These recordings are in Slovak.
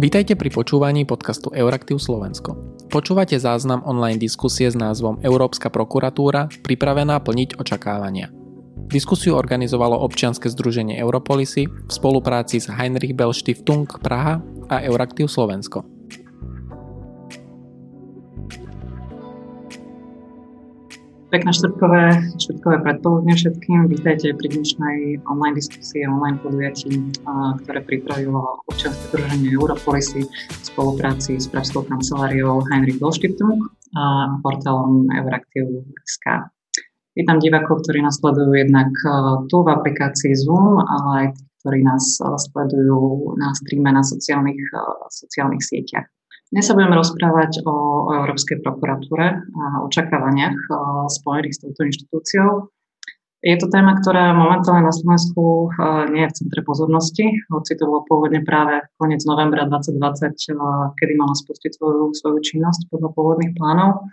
Vítajte pri počúvaní podcastu Euraktiv Slovensko. Počúvate záznam online diskusie s názvom Európska prokuratúra pripravená plniť očakávania. Diskusiu organizovalo občianske združenie Europolisy v spolupráci s Heinrich Bell Stiftung Praha a Euraktiv Slovensko. Pekné štvrtkové, štvrtkové predpoludne všetkým. Vítajte pri dnešnej online diskusii, online podujatí, ktoré pripravilo občianske združenie Europolisy v spolupráci s Pravskou kanceláriou Heinrich Stiftung a portálom Euraktiv.sk. Vítam divákov, ktorí nás sledujú jednak tu v aplikácii Zoom, ale aj tí, ktorí nás sledujú na streame na sociálnych, sociálnych sieťach. Dnes sa budeme rozprávať o, Európskej prokuratúre a očakávaniach spojených s touto inštitúciou. Je to téma, ktorá momentálne na Slovensku nie je v centre pozornosti, hoci to bolo pôvodne práve koniec novembra 2020, kedy mala spustiť svoju, svoju činnosť podľa pôvodných plánov.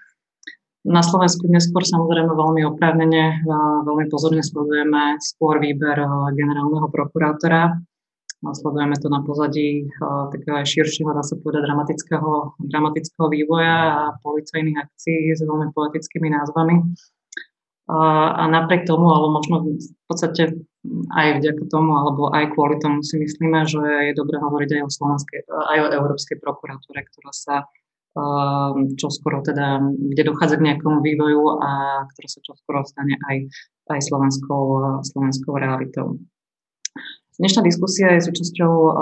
Na Slovensku neskôr samozrejme veľmi oprávnene, veľmi pozorne sledujeme skôr výber generálneho prokurátora Sledujeme to na pozadí takého aj širšieho, dá sa povedať, dramatického, dramatického vývoja a policajných akcií s veľmi poetickými názvami. A, a napriek tomu, alebo možno v podstate aj vďaka tomu, alebo aj kvôli tomu si myslíme, že je dobré hovoriť aj o slovenskej, aj o Európskej prokuratúre, ktorá sa čo skoro teda, kde dochádza k nejakému vývoju a ktorá sa čo skoro stane aj, aj slovenskou, slovenskou realitou. Dnešná diskusia je súčasťou uh,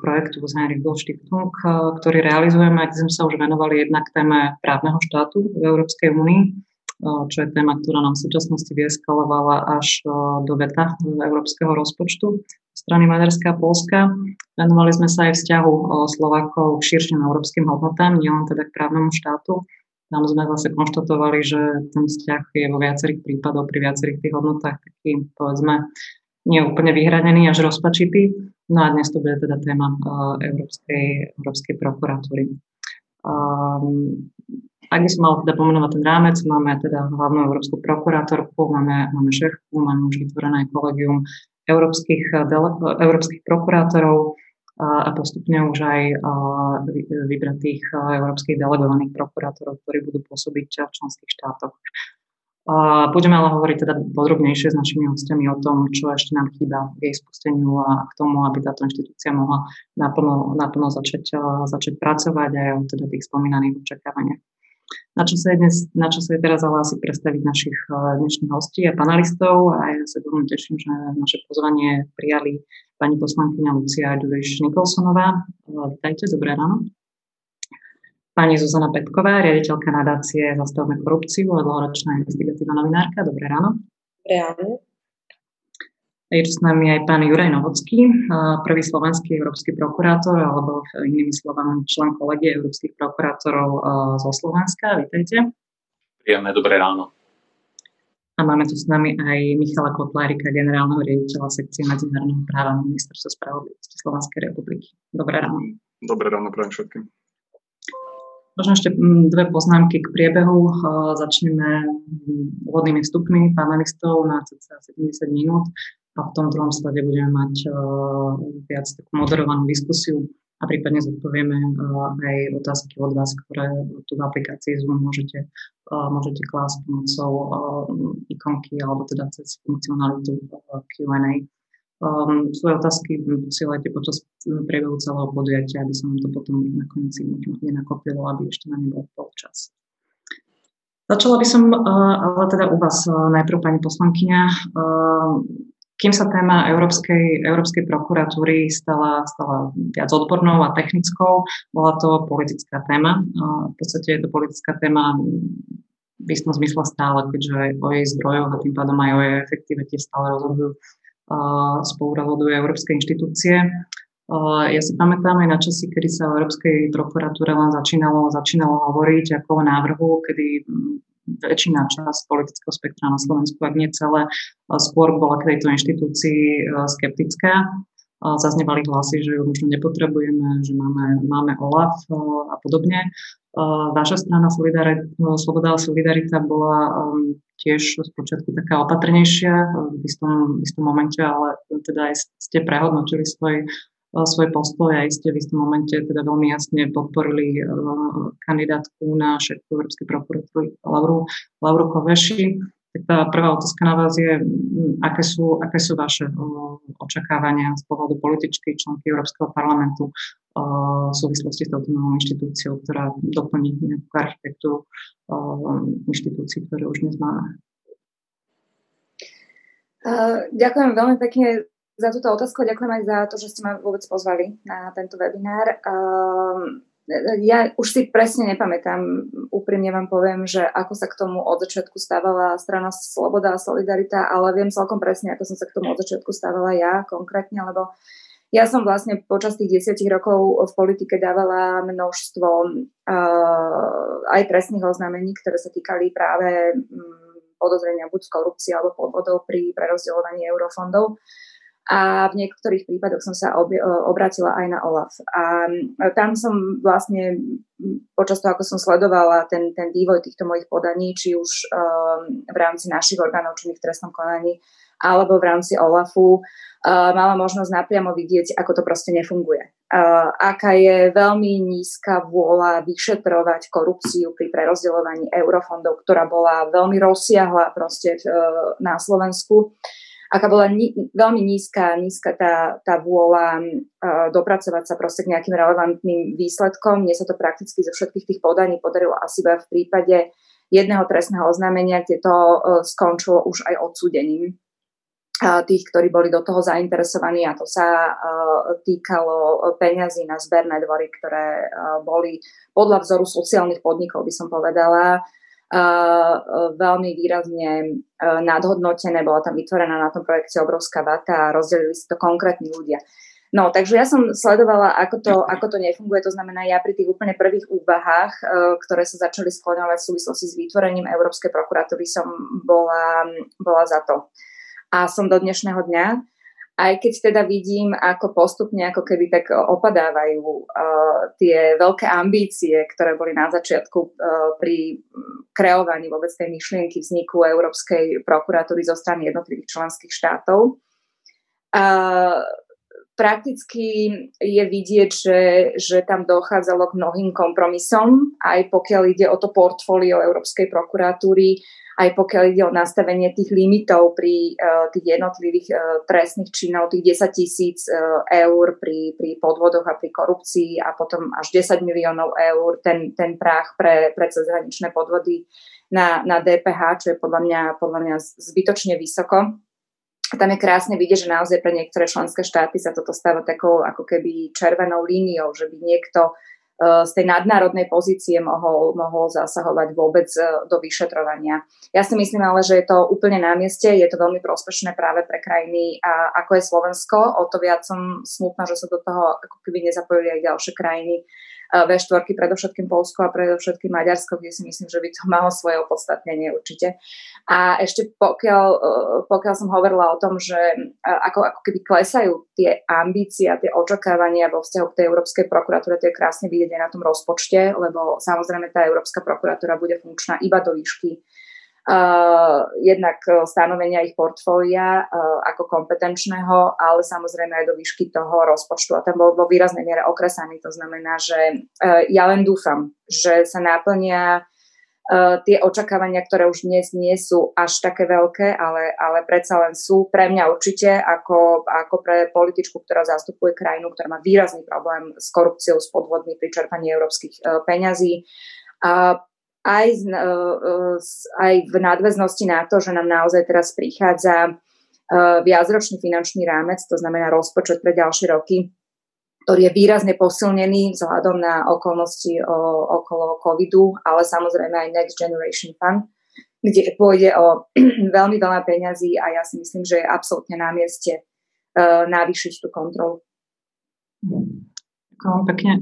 projektu z Heinrich Böll Stiftung, ktorý realizujeme, kde sme sa už venovali jednak téme právneho štátu v Európskej únii, uh, čo je téma, ktorá nám v súčasnosti vyeskalovala až uh, do veta európskeho rozpočtu strany Maďarska a Polska. Venovali sme sa aj vzťahu Slovákov k širším európskym hodnotám, nielen teda k právnemu štátu. Tam sme zase konštatovali, že ten vzťah je vo viacerých prípadoch, pri viacerých tých hodnotách taký, povedzme, nie úplne vyhranený, až rozpačitý. No a dnes to bude teda téma uh, Európskej, Európskej prokuratúry. Um, ak by som mal teda pomenovať ten rámec, máme teda hlavnú Európsku prokurátorku, máme, máme šéfku, máme už vytvorené kolegium európskych, dele, európskych prokurátorov a, a postupne už aj a, vybratých európskych delegovaných prokurátorov, ktorí budú pôsobiť v členských štátoch. Budeme ale hovoriť teda podrobnejšie s našimi hostiami o tom, čo ešte nám chýba k jej spusteniu a k tomu, aby táto inštitúcia mohla naplno, naplno začať, začať pracovať aj o teda tých spomínaných očakávaniach. Na čo, sa je dnes, na čo sa je teraz ale asi predstaviť našich dnešných hostí a panelistov a ja sa veľmi teším, že naše pozvanie prijali pani poslankyňa Lucia Ďuriš Nikolsonová. Vítajte, dobré ráno pani Zuzana Petková, riaditeľka nadácie Zastavme korupciu a dlhoročná investigatívna novinárka. Dobré ráno. Dobré ráno. Je tu s nami aj pán Juraj Novocký, prvý slovenský európsky prokurátor, alebo inými slovami člen kolegie európskych prokurátorov zo Slovenska. Vítajte. Príjemné dobré ráno. A máme tu s nami aj Michala Kotlárika, generálneho riaditeľa sekcie medzinárodného práva ministerstva spravodlivosti Slovenskej republiky. Dobré ráno. Dobré ráno prajem všetkým. Možno ešte mm, dve poznámky k priebehu. Začneme mm, úvodnými vstupmi panelistov na cca 70 minút a v tom druhom slede budeme mať viac takú moderovanú diskusiu a prípadne zodpovieme aj otázky od vás, ktoré tu v aplikácii Zoom môžete, môžete klásť pomocou ikonky alebo teda cez funkcionalitu Q&A. Um, svoje otázky posielajte počas priebehu celého podujatia, aby vám to potom nakoniec nenakopilo, aby ešte na ne bol čas. Začala by som uh, ale teda u vás uh, najprv pani poslankyňa. Uh, kým sa téma Európskej, Európskej prokuratúry stala, stala viac odbornou a technickou, bola to politická téma. V podstate je to politická téma v istom zmysle stále, keďže o jej zdrojoch a tým pádom aj o jej efektivite stále rozhodujú spolurozhodujú európske inštitúcie. Ja si pamätám aj na časy, kedy sa o Európskej prokuratúre len začínalo, začínalo hovoriť ako o návrhu, kedy väčšina časť politického spektra na Slovensku, ak nie celé, skôr bola k tejto inštitúcii skeptická. Zaznevali hlasy, že ju možno nepotrebujeme, že máme, máme OLAF a podobne. Vaša strana Sloboda a Solidarita bola um, tiež spočiatku taká opatrnejšia v istom, v istom momente, ale teda aj ste prehodnotili svoj, svoje postoje a iste v istom momente teda veľmi jasne podporili kandidátku na šéfku Európskej prokuratúry Lauru, Lauru Koveši. Tak tá prvá otázka na vás je, aké sú, aké sú vaše očakávania z pohľadu političky členky Európskeho parlamentu v súvislosti s touto novou inštitúciou, ktorá doplní nejakú architektúru inštitúcií, ktoré už dnes máme. ďakujem veľmi pekne za túto otázku ďakujem aj za to, že ste ma vôbec pozvali na tento webinár. Ja už si presne nepamätám, úprimne vám poviem, že ako sa k tomu od začiatku stávala strana Sloboda a Solidarita, ale viem celkom presne, ako som sa k tomu od začiatku stávala ja konkrétne, lebo ja som vlastne počas tých desiatich rokov v politike dávala množstvo uh, aj trestných oznámení, ktoré sa týkali práve um, podozrenia buď z korupcie alebo podvodov pri prerozdeľovaní eurofondov a v niektorých prípadoch som sa ob, e, obratila aj na OLAF. A tam som vlastne počas toho, ako som sledovala ten, ten vývoj týchto mojich podaní, či už um, v rámci našich orgánov činných v trestnom konaní, alebo v rámci OLAFu, uh, mala možnosť napriamo vidieť, ako to proste nefunguje. Uh, aká je veľmi nízka vôľa vyšetrovať korupciu pri prerozdeľovaní eurofondov, ktorá bola veľmi rozsiahla proste uh, na Slovensku. Uh, aká bola ni- veľmi nízka, nízka tá, tá vôľa uh, dopracovať sa proste k nejakým relevantným výsledkom. Mne sa to prakticky zo všetkých tých podaní podarilo asi iba v prípade jedného trestného oznámenia, kde to uh, skončilo už aj odsúdením uh, tých, ktorí boli do toho zainteresovaní a to sa uh, týkalo peňazí na zberné dvory, ktoré uh, boli podľa vzoru sociálnych podnikov, by som povedala, veľmi výrazne nadhodnotené, bola tam vytvorená na tom projekte obrovská data a rozdelili si to konkrétni ľudia. No, takže ja som sledovala, ako to, ako to nefunguje. To znamená, ja pri tých úplne prvých úvahách, ktoré sa začali skloňovať v súvislosti s vytvorením Európskej prokuratúry, som bola, bola za to. A som do dnešného dňa aj keď teda vidím, ako postupne ako keby tak opadávajú uh, tie veľké ambície, ktoré boli na začiatku uh, pri kreovaní vôbec tej myšlienky vzniku Európskej prokuratúry zo strany jednotlivých členských štátov. Uh, prakticky je vidieť, že, že tam dochádzalo k mnohým kompromisom, aj pokiaľ ide o to portfólio Európskej prokuratúry, aj pokiaľ ide o nastavenie tých limitov pri uh, tých jednotlivých uh, trestných činov, tých 10 tisíc uh, eur pri, pri podvodoch a pri korupcii a potom až 10 miliónov eur, ten, ten práh pre, pre cezhraničné podvody na, na DPH, čo je podľa mňa, podľa mňa zbytočne vysoko. Tam je krásne vidieť, že naozaj pre niektoré členské štáty sa toto stáva takou ako keby červenou líniou, že by niekto z tej nadnárodnej pozície mohol, mohol zasahovať vôbec e, do vyšetrovania. Ja si myslím ale, že je to úplne na mieste, je to veľmi prospešné práve pre krajiny ako je Slovensko. O to viac som smutná, že sa do toho ako keby nezapojili aj ďalšie krajiny, V4, predovšetkým Polsko a predovšetkým Maďarsko, kde si myslím, že by to malo svoje opodstatnenie určite. A ešte pokiaľ, e, pokiaľ som hovorila o tom, že e, ako, ako keby klesajú tie ambície a tie očakávania vo vzťahu k tej Európskej prokuratúre, to je krásne vidieť aj na tom rozpočte, lebo samozrejme tá Európska prokuratúra bude funkčná iba do výšky jednak e, stanovenia ich portfólia uh, ako kompetenčného, ale samozrejme aj do výšky toho rozpočtu. A ten bol vo výraznej miere okresaný. To znamená, že ja len dúfam, že sa náplnia tie očakávania, ktoré už dnes nie sú až také veľké, ale, ale predsa len sú pre mňa určite ako, ako pre političku, ktorá zastupuje krajinu, ktorá má výrazný problém s korupciou, s podvodmi pri čerpaní európskych peňazí. A aj, z, e, e, aj v nadväznosti na to, že nám naozaj teraz prichádza e, viacročný finančný rámec, to znamená rozpočet pre ďalšie roky, ktorý je výrazne posilnený vzhľadom na okolnosti o, okolo covidu, ale samozrejme aj Next Generation Fund, kde pôjde o veľmi veľa peňazí a ja si myslím, že je absolútne na mieste uh, navýšiť tú kontrolu. Ďakujem pekne.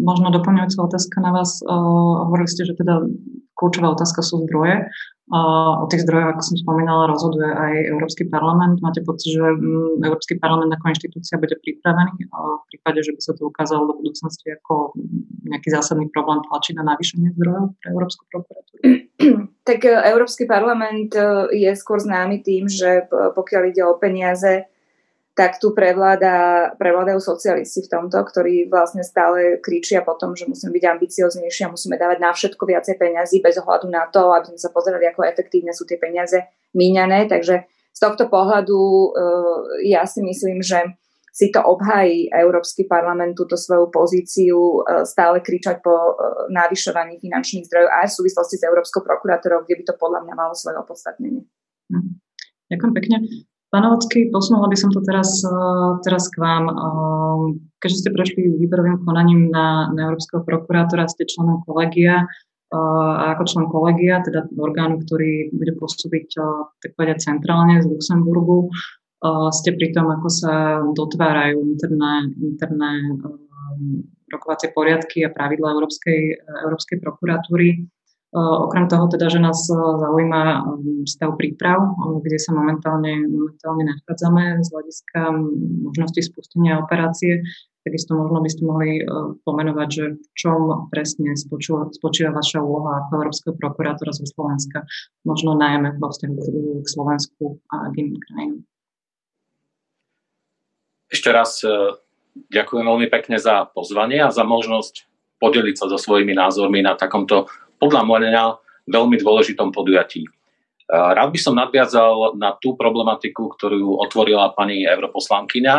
Možno doplňujúca otázka na vás. Hovorili ste, že teda kľúčová otázka sú zdroje. O tých zdrojoch, ako som spomínala, rozhoduje aj Európsky parlament. Máte pocit, že um, Európsky parlament ako inštitúcia bude pripravený v prípade, že by sa to ukázalo do budúcnosti ako nejaký zásadný problém tlačiť na navýšenie zdrojov pre Európsku prokuratúru? Tak Európsky parlament je skôr známy tým, že pokiaľ ide o peniaze, tak tu prevláda, prevládajú socialisti v tomto, ktorí vlastne stále kričia po tom, že musíme byť ambicioznejší a musíme dávať na všetko viacej peniazy bez ohľadu na to, aby sme sa pozerali, ako efektívne sú tie peniaze míňané. Takže z tohto pohľadu uh, ja si myslím, že si to obhájí Európsky parlament túto svoju pozíciu uh, stále kričať po uh, navyšovaní finančných zdrojov aj v súvislosti s Európskou prokurátorou, kde by to podľa mňa malo svoje opodstatnenie. Mhm. Ďakujem pekne. Pán Novacký, posunula by som to teraz, eh, teraz k vám. Eh, keďže ste prešli výberovým konaním na, na Európskeho prokurátora, ste členom kolegia eh, a ako člen kolegia, teda orgánu, ktorý bude pôsobiť tak povedať centrálne z Luxemburgu, ste pri tom, ako sa dotvárajú interné, interné rokovacie poriadky a pravidla Európskej, Európskej prokuratúry. Okrem toho teda, že nás zaujíma stav príprav, kde sa momentálne, momentálne nachádzame z hľadiska možnosti spustenia operácie, takisto možno by ste mohli pomenovať, že v čom presne spočíva, spočíva vaša úloha ako Európskeho prokurátora zo Slovenska, možno najmä vo k Slovensku a k iným krajinám. Ešte raz ďakujem veľmi pekne za pozvanie a za možnosť podeliť sa so svojimi názormi na takomto podľa mňa veľmi dôležitom podujatí. Rád by som nadviazal na tú problematiku, ktorú otvorila pani europoslankyňa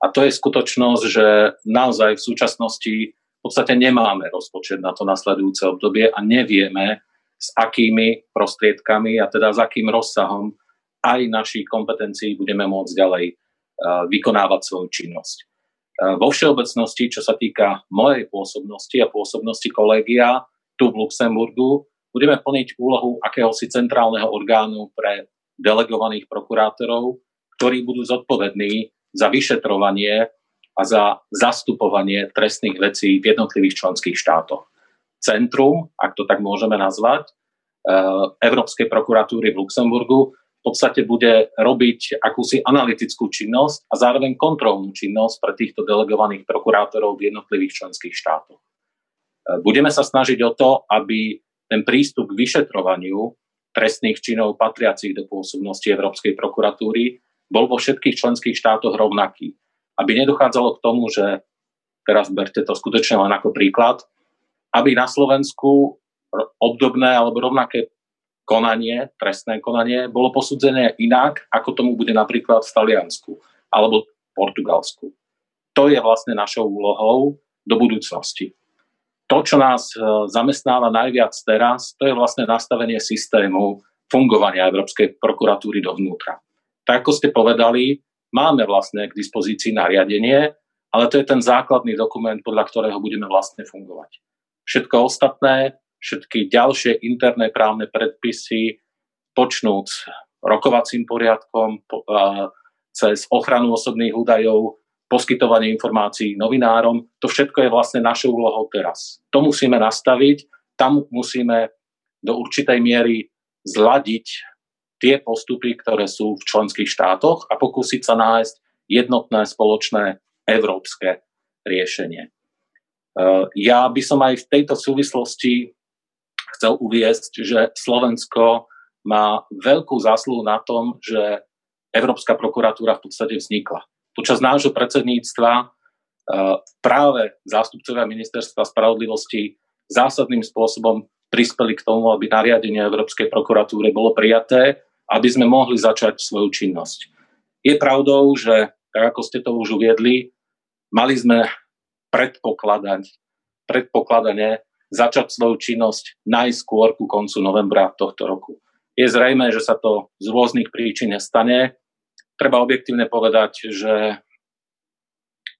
a to je skutočnosť, že naozaj v súčasnosti v podstate nemáme rozpočet na to nasledujúce obdobie a nevieme, s akými prostriedkami a teda s akým rozsahom aj našich kompetencií budeme môcť ďalej vykonávať svoju činnosť. Vo všeobecnosti, čo sa týka mojej pôsobnosti a pôsobnosti kolegia, tu v Luxemburgu, budeme plniť úlohu akéhosi centrálneho orgánu pre delegovaných prokurátorov, ktorí budú zodpovední za vyšetrovanie a za zastupovanie trestných vecí v jednotlivých členských štátoch. Centrum, ak to tak môžeme nazvať, eh, Európskej prokuratúry v Luxemburgu v podstate bude robiť akúsi analytickú činnosť a zároveň kontrolnú činnosť pre týchto delegovaných prokurátorov v jednotlivých členských štátoch. Budeme sa snažiť o to, aby ten prístup k vyšetrovaniu trestných činov patriacich do pôsobnosti Európskej prokuratúry bol vo všetkých členských štátoch rovnaký. Aby nedochádzalo k tomu, že teraz berte to skutočne len ako príklad, aby na Slovensku obdobné alebo rovnaké konanie, trestné konanie, bolo posudzené inak, ako tomu bude napríklad v Taliansku alebo Portugalsku. To je vlastne našou úlohou do budúcnosti to, čo nás e, zamestnáva najviac teraz, to je vlastne nastavenie systému fungovania Európskej prokuratúry dovnútra. Tak ako ste povedali, máme vlastne k dispozícii nariadenie, ale to je ten základný dokument, podľa ktorého budeme vlastne fungovať. Všetko ostatné, všetky ďalšie interné právne predpisy, počnúc rokovacím poriadkom, cez ochranu osobných údajov, poskytovanie informácií novinárom, to všetko je vlastne našou úlohou teraz. To musíme nastaviť, tam musíme do určitej miery zladiť tie postupy, ktoré sú v členských štátoch a pokúsiť sa nájsť jednotné, spoločné, európske riešenie. E, ja by som aj v tejto súvislosti chcel uviesť, že Slovensko má veľkú zásluhu na tom, že Európska prokuratúra v podstate vznikla. Počas nášho predsedníctva e, práve zástupcovia ministerstva spravodlivosti zásadným spôsobom prispeli k tomu, aby nariadenie Európskej prokuratúry bolo prijaté, aby sme mohli začať svoju činnosť. Je pravdou, že, tak ako ste to už uviedli, mali sme predpokladať, predpokladane začať svoju činnosť najskôr ku koncu novembra tohto roku. Je zrejme, že sa to z rôznych príčin nestane treba objektívne povedať, že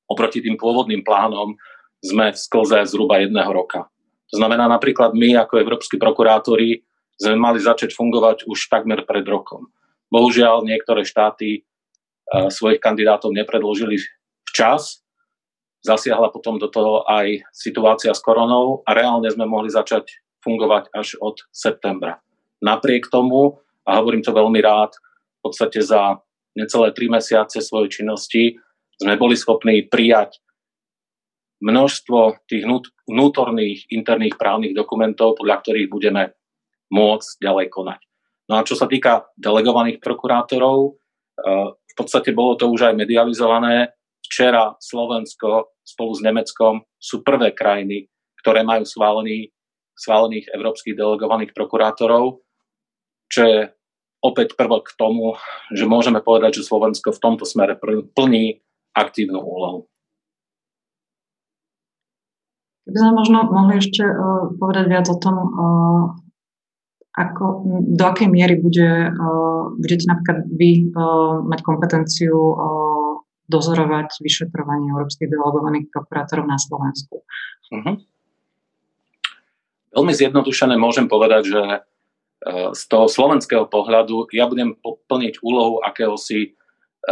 oproti tým pôvodným plánom sme v sklze zhruba jedného roka. To znamená napríklad my ako európsky prokurátori sme mali začať fungovať už takmer pred rokom. Bohužiaľ niektoré štáty uh, svojich kandidátov nepredložili včas, zasiahla potom do toho aj situácia s koronou a reálne sme mohli začať fungovať až od septembra. Napriek tomu, a hovorím to veľmi rád, v podstate za necelé tri mesiace svojej činnosti sme boli schopní prijať množstvo tých vnútorných interných právnych dokumentov, podľa ktorých budeme môcť ďalej konať. No a čo sa týka delegovaných prokurátorov, V podstate bolo to už aj medializované. Včera Slovensko spolu s Nemeckom sú prvé krajiny, ktoré majú schválený, schválených európskych delegovaných prokurátorov, čo je opäť prvok k tomu, že môžeme povedať, že Slovensko v tomto smere plní aktívnu úlohu. Keby sme možno mohli ešte uh, povedať viac o tom, uh, ako, do akej miery bude, uh, budete napríklad vy uh, mať kompetenciu uh, dozorovať vyšetrovanie európskych delegovaných prokurátorov na Slovensku. Uh-huh. Veľmi zjednodušené môžem povedať, že z toho slovenského pohľadu ja budem plniť úlohu akéhosi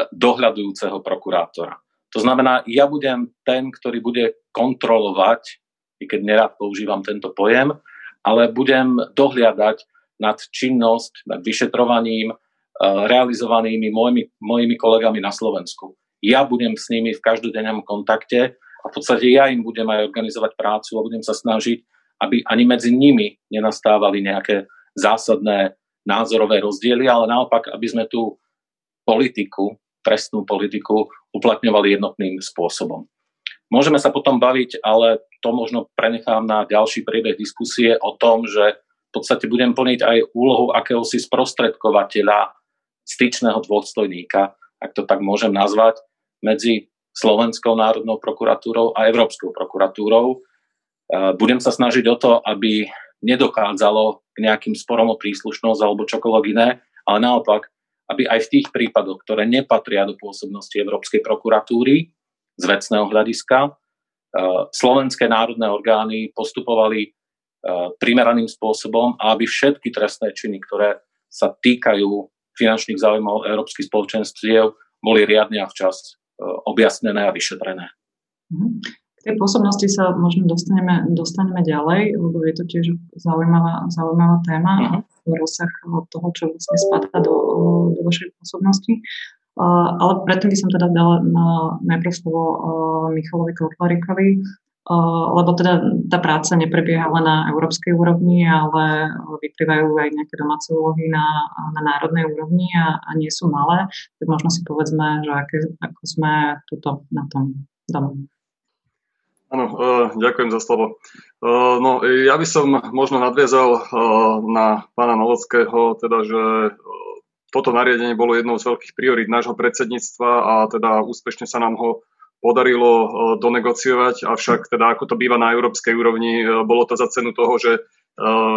dohľadujúceho prokurátora. To znamená, ja budem ten, ktorý bude kontrolovať, i keď nerad používam tento pojem, ale budem dohliadať nad činnosť, nad vyšetrovaním eh, realizovanými mojimi, mojimi kolegami na Slovensku. Ja budem s nimi v každodennom kontakte a v podstate ja im budem aj organizovať prácu a budem sa snažiť, aby ani medzi nimi nenastávali nejaké zásadné názorové rozdiely, ale naopak, aby sme tú politiku trestnú politiku uplatňovali jednotným spôsobom. Môžeme sa potom baviť, ale to možno prenechám na ďalší priebeh diskusie o tom, že v podstate budem plniť aj úlohu akéhosi sprostredkovateľa, styčného dôstojníka, ak to tak môžem nazvať, medzi Slovenskou národnou prokuratúrou a Európskou prokuratúrou. Budem sa snažiť o to, aby nedochádzalo k nejakým sporom o príslušnosť alebo čokoľvek iné, ale naopak, aby aj v tých prípadoch, ktoré nepatria do pôsobnosti Európskej prokuratúry z vecného hľadiska, e, slovenské národné orgány postupovali e, primeraným spôsobom a aby všetky trestné činy, ktoré sa týkajú finančných záujmov európskych spoločenstiev, boli riadne a včas e, objasnené a vyšetrené. Tej pôsobnosti sa možno dostaneme, dostaneme ďalej, lebo je to tiež zaujímavá, zaujímavá téma. Uh-huh rozsah toho, čo vlastne spadá do, do vašej pôsobnosti. Uh, ale predtým by som teda dala na, najprv slovo uh, Michalovi Kotlarikovi, uh, lebo teda tá práca neprebieha len na európskej úrovni, ale vyplývajú aj nejaké domáce úlohy na, na národnej úrovni a, a nie sú malé. Tak možno si povedzme, že aké, ako sme tuto na tom doma. Áno, uh, ďakujem za slovo. Uh, no, ja by som možno nadviazal uh, na pána Novockého, teda, že toto nariadenie bolo jednou z veľkých priorít nášho predsedníctva a teda úspešne sa nám ho podarilo donegociovať, avšak teda ako to býva na európskej úrovni, bolo to za cenu toho, že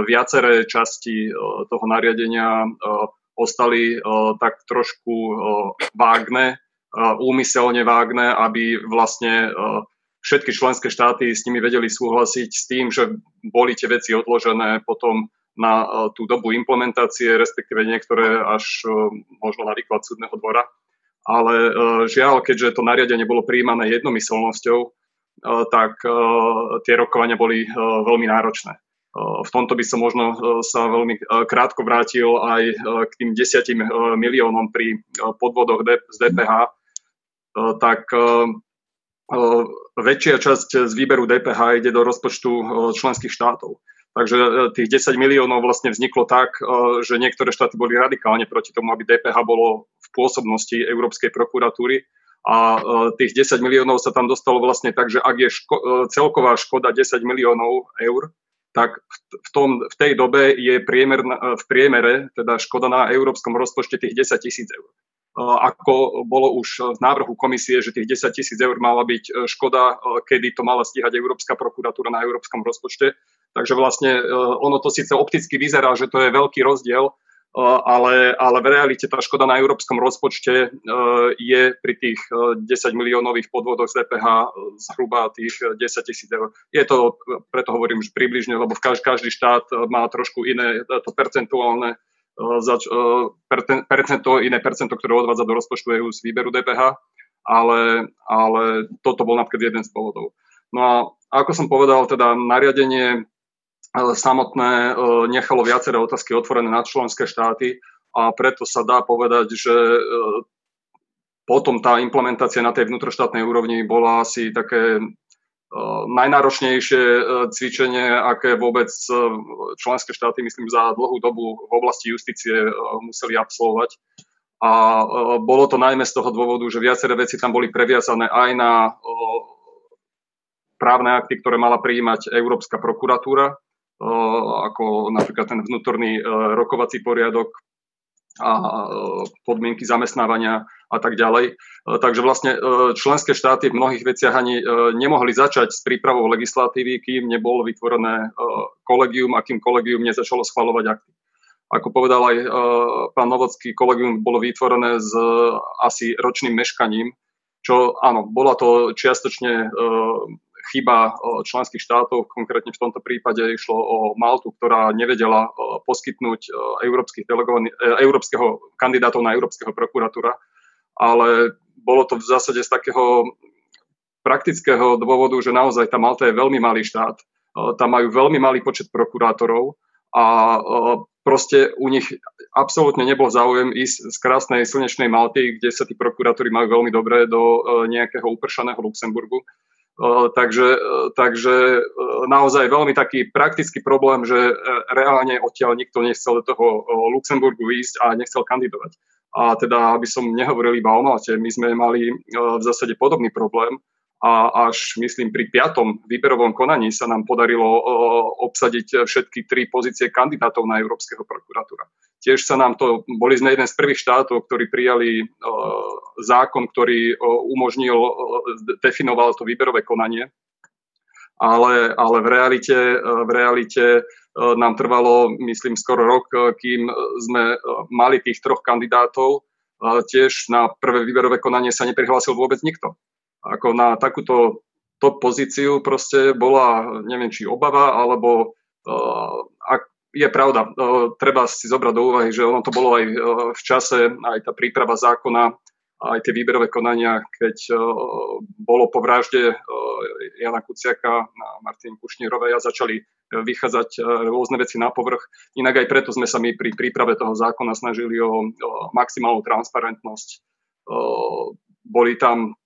viaceré časti toho nariadenia ostali tak trošku vágne, úmyselne vágne, aby vlastne všetky členské štáty s nimi vedeli súhlasiť s tým, že boli tie veci odložené potom na e, tú dobu implementácie, respektíve niektoré až e, možno na výklad súdneho dvora. Ale e, žiaľ, keďže to nariadenie bolo príjmané jednomyselnosťou, tak tie rokovania boli veľmi náročné. V tomto by som možno sa veľmi krátko vrátil aj k tým desiatim miliónom pri podvodoch z DPH. Tak väčšia časť z výberu DPH ide do rozpočtu členských štátov. Takže e, tých 10 miliónov vlastne vzniklo tak, že niektoré štáty boli radikálne proti tomu, aby DPH bolo v pôsobnosti Európskej prokuratúry a tých 10 miliónov sa tam dostalo vlastne tak, že ak je ško- celková škoda 10 miliónov eur, tak v, tom, v tej dobe je priemer, v priemere teda škoda na európskom rozpočte tých 10 tisíc eur ako bolo už v návrhu komisie, že tých 10 tisíc eur mala byť e, škoda, e, kedy to mala stíhať Európska prokuratúra na európskom rozpočte. Takže vlastne e, ono to síce opticky vyzerá, že to je veľký rozdiel, ale, ale v realite tá škoda na európskom rozpočte je pri tých 10 miliónových podvodoch z DPH zhruba tých 10 tisíc eur. Je to, preto hovorím, že približne, lebo každý štát má trošku iné to percentuálne za percento, iné percento, ktoré odvádza do rozpočtu EU z výberu DPH, ale, ale toto bol napríklad jeden z dôvodov. No a ako som povedal, teda nariadenie samotné nechalo viaceré otázky otvorené na členské štáty a preto sa dá povedať, že potom tá implementácia na tej vnútroštátnej úrovni bola asi také najnáročnejšie eh, cvičenie, aké vôbec eh, členské štáty, myslím, za dlhú dobu v oblasti justície museli absolvovať. a bolo to najmä z toho dôvodu, že viaceré veci tam boli previazané aj na právne akty, ktoré mala prijímať Európska prokuratúra, ako napríklad ten vnútorný rokovací poriadok a podmienky zamestnávania a tak ďalej. Takže vlastne členské štáty v mnohých veciach ani nemohli začať s prípravou legislatívy, kým nebolo vytvorené kolegium a kým kolegium nezačalo schvalovať akty. Ako povedal aj pán Novocký, kolegium bolo vytvorené s asi ročným meškaním, čo áno, bola to čiastočne chyba členských štátov, konkrétne v tomto prípade išlo o Maltu, ktorá nevedela poskytnúť európskeho kandidátov na európskeho prokuratúra, ale bolo to v zásade z takého praktického dôvodu, že naozaj tá Malta je veľmi malý štát, tam majú veľmi malý počet prokurátorov a proste u nich absolútne nebol záujem ísť z krásnej slnečnej Malty, kde sa tí prokurátori majú veľmi dobre do e, nejakého upršaného Luxemburgu. E, takže, e, takže naozaj veľmi taký praktický problém, že reálne odtiaľ nikto nechcel do toho Luxemburgu ísť a nechcel kandidovať. A teda, aby som nehovoril iba o Malte, my sme mali v zásade podobný problém, a až myslím pri piatom výberovom konaní sa nám podarilo obsadiť všetky tri pozície kandidátov na Európskeho prokuratúra. Tiež sa nám to, boli sme jeden z prvých štátov, ktorí prijali zákon, ktorý umožnil, definoval to výberové konanie, ale, ale v realite, v realite nám trvalo, myslím, skoro rok, kým sme mali tých troch kandidátov. Tiež na prvé výberové konanie sa neprihlásil vôbec nikto ako na takúto top pozíciu proste bola, neviem, či obava, alebo je pravda, treba si zobrať do úvahy, že ono to bolo aj v čase, aj tá príprava zákona, aj tie výberové konania, keď bolo po vražde Jana Kuciaka a Martin Kušnírovej a začali vychádzať rôzne veci na povrch. Inak aj preto sme sa my pri príprave toho zákona snažili o maximálnu transparentnosť. Boli tam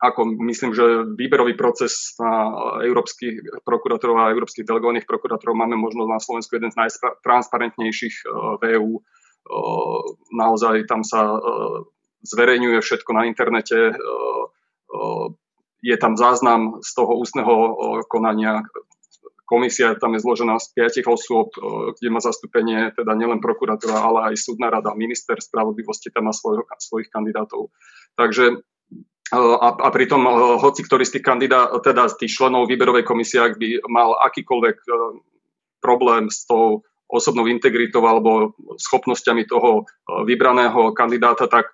ako myslím, že výberový proces na európskych prokurátorov a európskych delegovaných prokurátorov máme možno na Slovensku jeden z najtransparentnejších v EU. Naozaj tam sa zverejňuje všetko na internete, je tam záznam z toho ústneho konania. Komisia tam je zložená z piatich osôb, kde má zastúpenie teda nielen prokurátora, ale aj súdna rada, minister spravodlivosti tam má svojho, svojich kandidátov. Takže a, a pritom hoci ktorý z tých kandidát, teda z tých členov výberovej komisie, ak by mal akýkoľvek e, problém s tou osobnou integritou alebo schopnosťami toho e, vybraného kandidáta, tak e,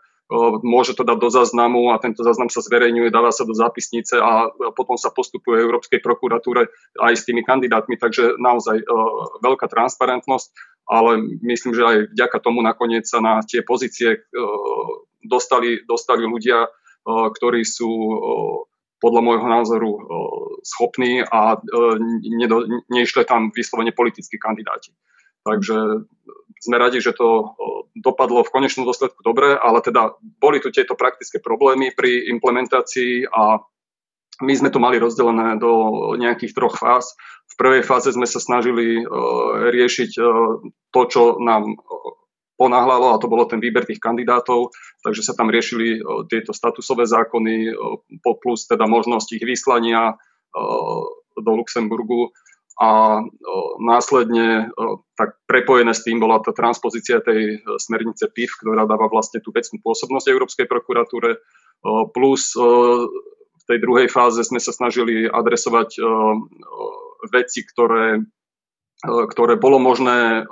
môže to dať do záznamu a tento záznam sa zverejňuje, dáva sa do zápisnice a potom sa postupuje Európskej prokuratúre aj s tými kandidátmi, takže naozaj veľká transparentnosť, ale myslím, že aj vďaka tomu nakoniec sa na tie pozície dostali, dostali ľudia, ktorí sú podľa môjho názoru schopní a neišli tam vyslovene politickí kandidáti. Takže sme radi, že to dopadlo v konečnom dôsledku dobre, ale teda boli tu tieto praktické problémy pri implementácii a my sme to mali rozdelené do nejakých troch fáz. V prvej fáze sme sa snažili riešiť to, čo nám ponáhľalo a to bolo ten výber tých kandidátov, takže sa tam riešili tieto statusové zákony plus teda možnosť ich vyslania do Luxemburgu. A následne tak prepojené s tým bola tá transpozícia tej e, smernice PIF, ktorá dáva vlastne tú vecnú pôsobnosť Európskej prokuratúre, plus v tej druhej fáze sme sa snažili adresovať veci, ktoré E, ktoré bolo možné e,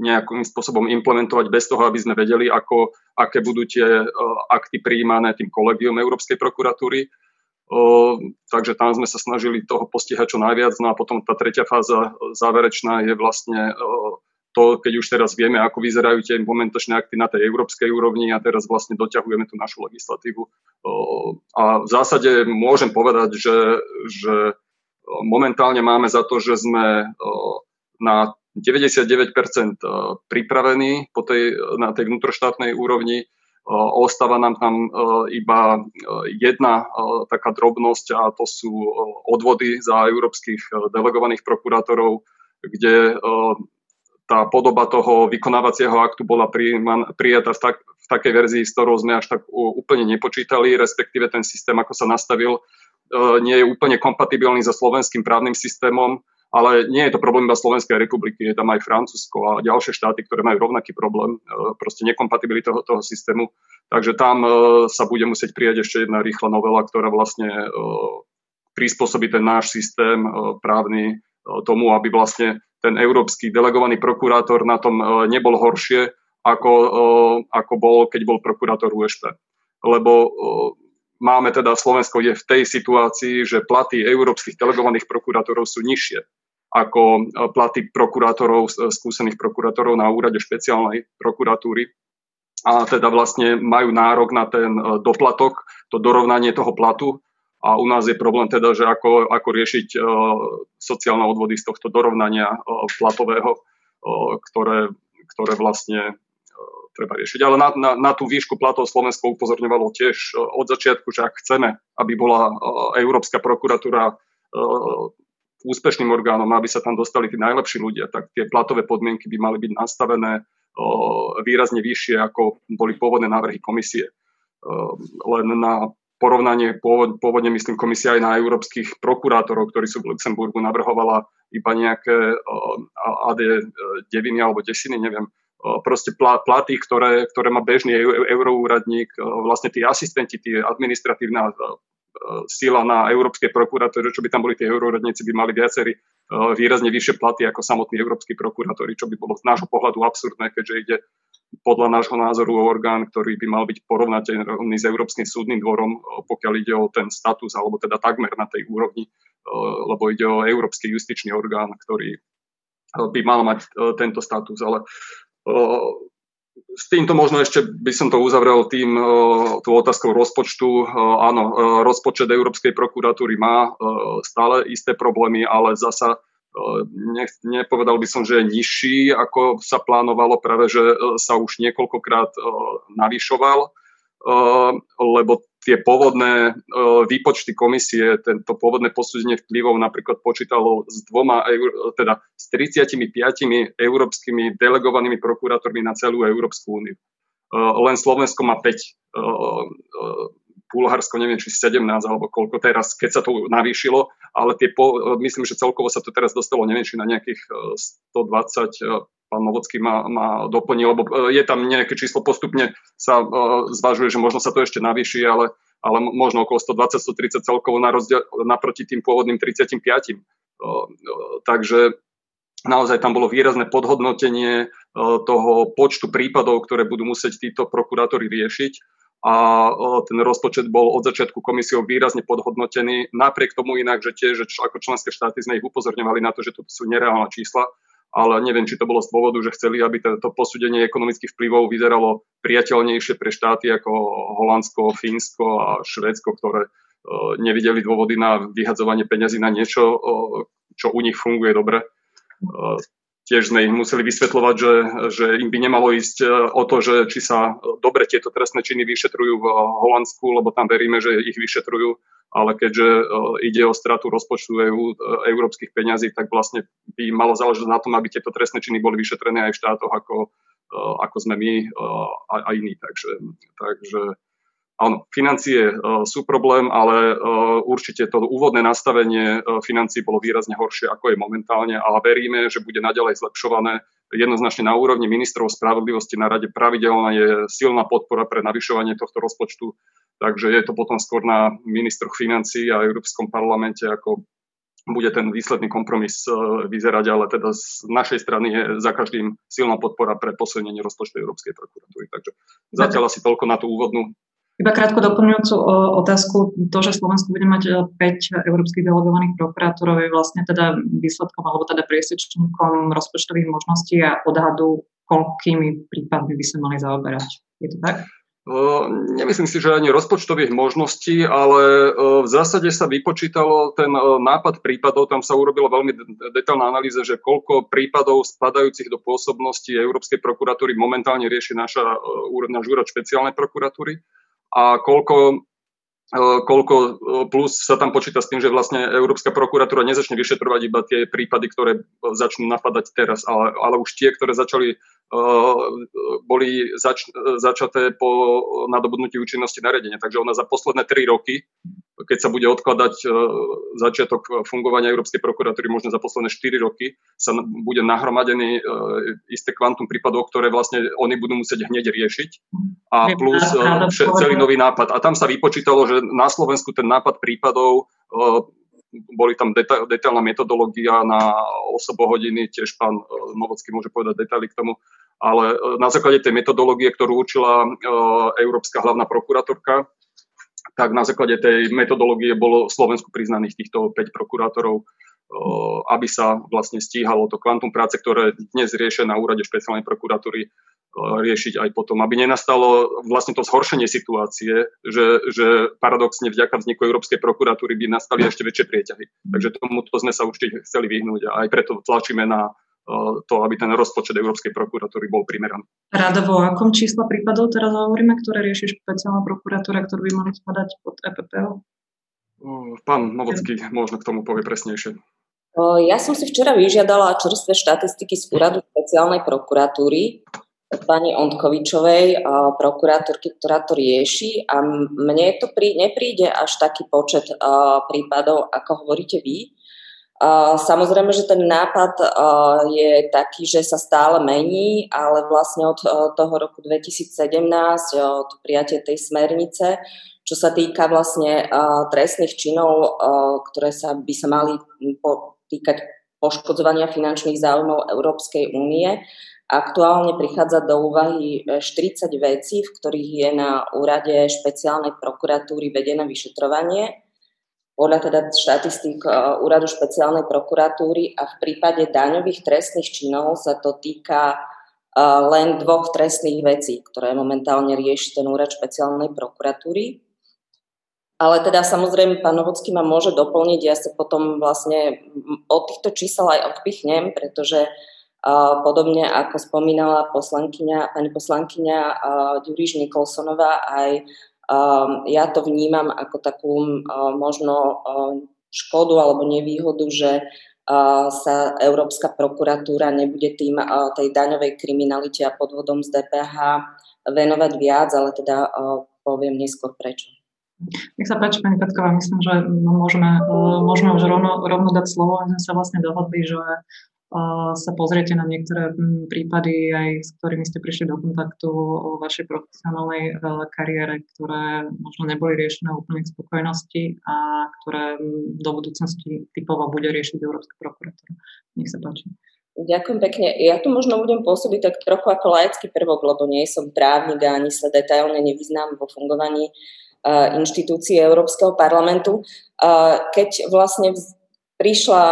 nejakým spôsobom implementovať bez toho, aby sme vedeli, ako, aké budú tie e, akty prijímané tým kolegium Európskej prokuratúry. Takže tam sme sa snažili toho postihať čo najviac. No a potom tá tretia fáza záverečná je vlastne to, keď už teraz vieme, ako vyzerajú tie implementačné akty na tej európskej úrovni a teraz vlastne doťahujeme tú našu legislatívu. A v zásade môžem povedať, že, že momentálne máme za to, že sme na 99% pripravení po tej, na tej vnútroštátnej úrovni. Ostáva nám tam iba jedna taká drobnosť a to sú odvody za európskych delegovaných prokurátorov, kde tá podoba toho vykonávacieho aktu bola prijatá v, tak, v takej verzii, s ktorou sme až tak úplne nepočítali, respektíve ten systém, ako sa nastavil, nie je úplne kompatibilný so slovenským právnym systémom, ale nie je to problém iba Slovenskej republiky, je tam aj Francúzsko a ďalšie štáty, ktoré majú rovnaký problém, proste nekompatibility toho, toho systému. Takže tam sa bude musieť prijať ešte jedna rýchla novela, ktorá vlastne prispôsobí ten náš systém právny tomu, aby vlastne ten európsky delegovaný prokurátor na tom e, nebol horšie, ako, e, ako bol, keď bol prokurátor USP. Lebo e, máme teda, Slovensko je v tej situácii, že platy európskych delegovaných prokurátorov sú nižšie ako platy prokurátorov, skúsených prokurátorov na úrade špeciálnej prokuratúry. A teda vlastne majú nárok na ten doplatok, to dorovnanie toho platu a u nás je problém teda, že ako, ako riešiť sociálne odvody z tohto dorovnania platového, ktoré, ktoré vlastne treba riešiť. Ale na, na, na tú výšku platov Slovensko upozorňovalo tiež uh, od začiatku, že ak chceme, aby bola uh, Európska prokuratúra uh, úspešným orgánom, aby sa tam dostali tí najlepší ľudia, tak tie platové podmienky by mali byť nastavené výrazne vyššie, ako boli pôvodné návrhy komisie. Len na porovnanie, pôvod, pôvodne myslím komisia aj na európskych prokurátorov, ktorí sú v Luxemburgu, navrhovala iba nejaké AD deviny alebo desiny, neviem, proste platy, ktoré, ktoré má bežný euroúradník, vlastne tí asistenti, tí administratívna sila na Európskej prokuratúre, čo by tam boli tí euroúradníci, by mali viacerí výrazne vyššie platy ako samotní európsky prokurátori, čo by bolo z nášho pohľadu absurdné, keďže ide podľa nášho názoru orgán, ktorý by mal byť porovnateľný s Európskym súdnym dvorom, pokiaľ ide o ten status, alebo teda takmer na tej úrovni, lebo ide o Európsky justičný orgán, ktorý by mal mať tento status. Ale s týmto možno ešte by som to uzavrel tým, tú otázkou rozpočtu. Áno, rozpočet Európskej prokuratúry má stále isté problémy, ale zasa ne, nepovedal by som, že je nižší, ako sa plánovalo, práve že e, sa už niekoľkokrát navyšoval, lebo tie pôvodné výpočty komisie, tento pôvodné posúdenie vplyvov napríklad počítalo s dvoma, teda s 35 európskymi delegovanými prokurátormi na celú Európsku úniu. Len Slovensko má 5 Bulharsko neviem, či 17 alebo koľko teraz, keď sa to navýšilo, ale tie myslím, že celkovo sa to teraz dostalo, neviem, či na nejakých 120 e, e, pán Novocký ma, ma doplnil, lebo e, je tam nejaké číslo, postupne sa zvažuje, že možno sa to ešte navýši, ale, ale možno okolo 120-130 celkovo na rozdiel, naproti tým pôvodným 35. Takže naozaj tam bolo výrazné podhodnotenie toho počtu prípadov, ktoré budú musieť títo prokurátori riešiť a ten rozpočet bol od začiatku komisiou výrazne podhodnotený. Napriek tomu inak, že že ako členské štáty sme ich upozorňovali na to, že to sú nereálne čísla, ale neviem, či to bolo z dôvodu, že chceli, aby to posúdenie ekonomických vplyvov vyzeralo priateľnejšie pre štáty ako Holandsko, Fínsko a Švédsko, ktoré nevideli dôvody na vyhadzovanie peňazí na niečo, čo u nich funguje dobre. Tiež sme ich museli vysvetľovať, že, že im by nemalo ísť e, o to, že či sa dobre tieto trestné činy vyšetrujú v Holandsku, lebo tam veríme, že ich vyšetrujú, ale keďže e, ide o stratu rozpočtu EU, e, európskych peňazí, tak vlastne by malo záležať na tom, aby tieto trestné činy boli vyšetrené aj v štátoch, ako, ako sme my a, a iní. Takže, takže Áno, financie uh, sú problém, ale uh, určite to úvodné nastavenie uh, financií bolo výrazne horšie, ako je momentálne a veríme, že bude naďalej zlepšované. Jednoznačne na úrovni ministrov spravodlivosti na rade pravidelná je silná podpora pre navyšovanie tohto rozpočtu, takže je to potom skôr na ministroch financií a Európskom parlamente, ako bude ten výsledný kompromis vyzerať, ale teda z našej strany je za každým silná podpora pre posilnenie rozpočtu Európskej prokuratúry. Takže zatiaľ asi toľko na tú úvodnú iba krátko doplňujúcu otázku, to, že Slovensko bude mať 5 e, európskych delegovaných prokurátorov je vlastne teda výsledkom alebo teda priesečníkom rozpočtových možností a odhadu, koľkými prípadmi by sa mali zaoberať. Je to tak? Nemyslím si, že ani rozpočtových možností, ale v zásade sa vypočítalo ten nápad prípadov, tam sa urobila veľmi detailná analýza, že koľko prípadov spadajúcich do pôsobnosti Európskej prokuratúry momentálne rieši naša, náš úrad špeciálnej prokuratúry a koľko koľko plus sa tam počíta s tým, že vlastne Európska prokuratúra nezačne vyšetrovať iba tie prípady, ktoré začnú napadať teraz, ale, ale už tie, ktoré začali boli zač- začaté po nadobudnutí účinnosti nariadenia. Takže ona za posledné tri roky, keď sa bude odkladať začiatok fungovania Európskej prokuratúry, možno za posledné 4 roky, sa bude nahromadený isté kvantum prípadov, ktoré vlastne oni budú musieť hneď riešiť a plus celý nový nápad. A tam sa vypočítalo, že na Slovensku ten nápad prípadov boli tam deta- detailná metodológia na osobohodiny, tiež pán Novocký môže povedať detaily k tomu, ale na základe tej metodológie, ktorú učila Európska hlavná prokurátorka, tak na základe tej metodológie bolo Slovensku priznaných týchto 5 prokurátorov, aby sa vlastne stíhalo to kvantum práce, ktoré dnes riešia na úrade špeciálnej prokuratúry, riešiť aj potom, aby nenastalo vlastne to zhoršenie situácie, že, že paradoxne vďaka vzniku Európskej prokuratúry by nastali ešte väčšie prieťahy. Takže tomuto sme sa určite chceli vyhnúť a aj preto tlačíme na to, aby ten rozpočet Európskej prokuratúry bol primeraný. Radovo, o akom čísla prípadov teraz hovoríme, ktoré rieši špeciálna prokuratúra, ktorú by mali spadať pod EPPO? Pán Novocký možno k tomu povie presnejšie. Ja som si včera vyžiadala čerstvé štatistiky z úradu špeciálnej prokuratúry pani Ondkovičovej, prokurátorky, ktorá to rieši a mne to prí, nepríde až taký počet prípadov, ako hovoríte vy. Samozrejme, že ten nápad je taký, že sa stále mení, ale vlastne od toho roku 2017, od prijatie tej smernice, čo sa týka vlastne trestných činov, ktoré sa, by sa mali týkať poškodzovania finančných záujmov Európskej únie, Aktuálne prichádza do úvahy 40 e, vecí, v ktorých je na úrade špeciálnej prokuratúry vedené vyšetrovanie. Podľa teda štatistík e, úradu špeciálnej prokuratúry a v prípade daňových trestných činov sa to týka e, len dvoch trestných vecí, ktoré momentálne rieši ten úrad špeciálnej prokuratúry. Ale teda samozrejme pán Novocký ma môže doplniť, ja sa potom vlastne od týchto čísel aj odpichnem, pretože uh, Podobne ako spomínala poslankyňa, pani poslankyňa Ďuriš Nikolsonová, aj ja to vnímam ako takú možno škodu alebo nevýhodu, že sa Európska prokuratúra nebude tým tej daňovej kriminalite a podvodom z DPH venovať viac, ale teda poviem neskôr prečo. Nech sa páči, pani Petková, myslím, že môžeme, môžeme už rovno, rovno dať slovo. My sme sa vlastne dohodli, že sa pozriete na niektoré mm, prípady, aj s ktorými ste prišli do kontaktu o vašej profesionálnej e, kariére, ktoré možno neboli riešené úplne k spokojnosti a ktoré mm, do budúcnosti typovo bude riešiť Európska prokuratúra. Nech sa páči. Ďakujem pekne. Ja tu možno budem pôsobiť tak trochu ako laický prvok, lebo nie som právnik a ani sa detailne nevyznám vo fungovaní uh, inštitúcií Európskeho parlamentu. Uh, keď vlastne prišla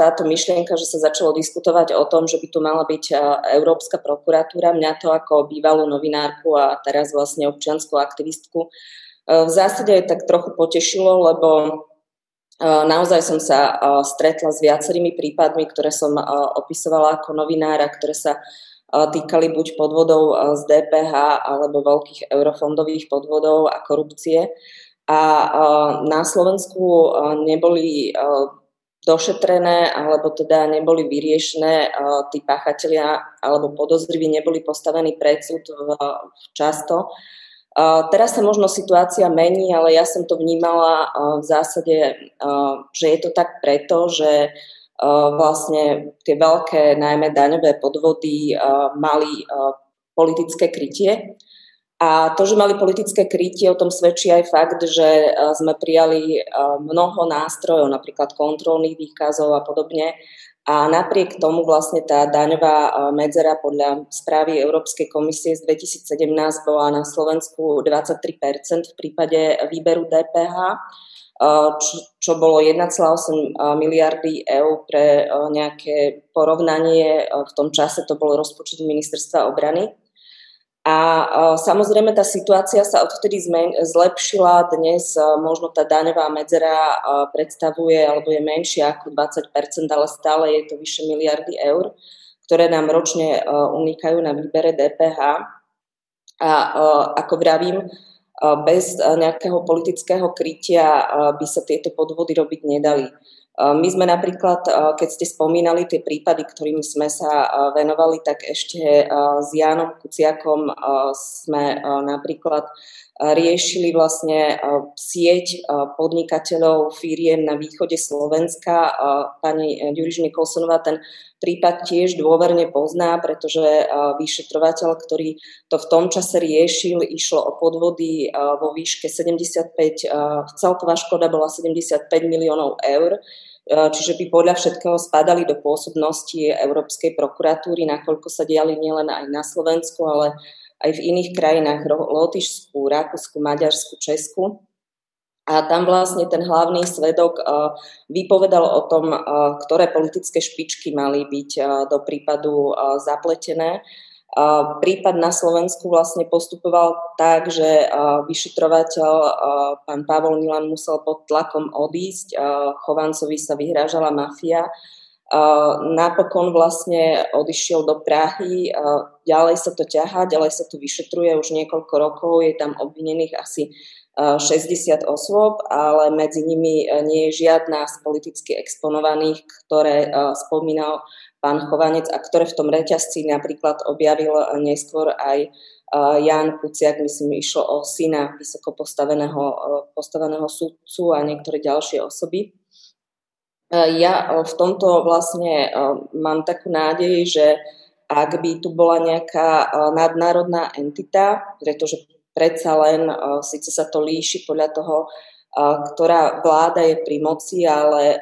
táto myšlienka, že sa začalo diskutovať o tom, že by tu mala byť Európska prokuratúra. Mňa to ako bývalú novinárku a teraz vlastne občianskú aktivistku v zásade tak trochu potešilo, lebo naozaj som sa stretla s viacerými prípadmi, ktoré som opisovala ako novinára, ktoré sa týkali buď podvodov z DPH alebo veľkých eurofondových podvodov a korupcie. A na Slovensku neboli došetrené alebo teda neboli vyriešené, tí páchatelia alebo podozriví neboli postavení pred súd často. Teraz sa možno situácia mení, ale ja som to vnímala v zásade, že je to tak preto, že vlastne tie veľké, najmä daňové podvody mali politické krytie a to, že mali politické krytie, o tom svedčí aj fakt, že e, sme prijali e, mnoho nástrojov, napríklad kontrolných výkazov a podobne. A napriek tomu vlastne tá daňová e, medzera podľa správy Európskej komisie z 2017 bola na Slovensku 23% v prípade výberu DPH, čo, bolo 1,8 miliardy eur pre nejaké porovnanie. V tom čase to bol rozpočet ministerstva obrany. A samozrejme tá situácia sa odvtedy zlepšila. Dnes možno tá daňová medzera predstavuje alebo je menšia ako 20%, ale stále je to vyše miliardy eur, ktoré nám ročne unikajú na výbere DPH. A ako vravím, bez nejakého politického krytia by sa tieto podvody robiť nedali. My sme napríklad, keď ste spomínali tie prípady, ktorými sme sa venovali, tak ešte s Jánom Kuciakom sme napríklad riešili vlastne sieť podnikateľov firiem na východe Slovenska. Pani Juriš Nikolsonová ten prípad tiež dôverne pozná, pretože vyšetrovateľ, ktorý to v tom čase riešil, išlo o podvody vo výške 75, celková škoda bola 75 miliónov eur čiže by podľa všetkého spadali do pôsobnosti Európskej prokuratúry, nakoľko sa diali nielen aj na Slovensku, ale aj v iných krajinách, Lotyšsku, Rakúsku, Maďarsku, Česku. A tam vlastne ten hlavný svedok vypovedal o tom, ktoré politické špičky mali byť do prípadu zapletené. Prípad na Slovensku vlastne postupoval tak, že vyšetrovateľ pán Pavol Milan musel pod tlakom odísť, Chovancovi sa vyhrážala mafia napokon vlastne odišiel do Prahy, ďalej sa to ťahá, ďalej sa to vyšetruje už niekoľko rokov, je tam obvinených asi 60 osôb, ale medzi nimi e, nie je žiadna z politicky exponovaných, ktoré spomínal pán Chovanec a ktoré v tom reťazci napríklad objavil neskôr aj Jan Kuciak, myslím, išlo o syna vysoko postaveného, e, postaveného sudcu a niektoré ďalšie osoby. E, ja e, v tomto vlastne e, mám takú nádej, že ak by tu bola nejaká nadnárodná entita, pretože predsa len, síce sa to líši podľa toho, ktorá vláda je pri moci, ale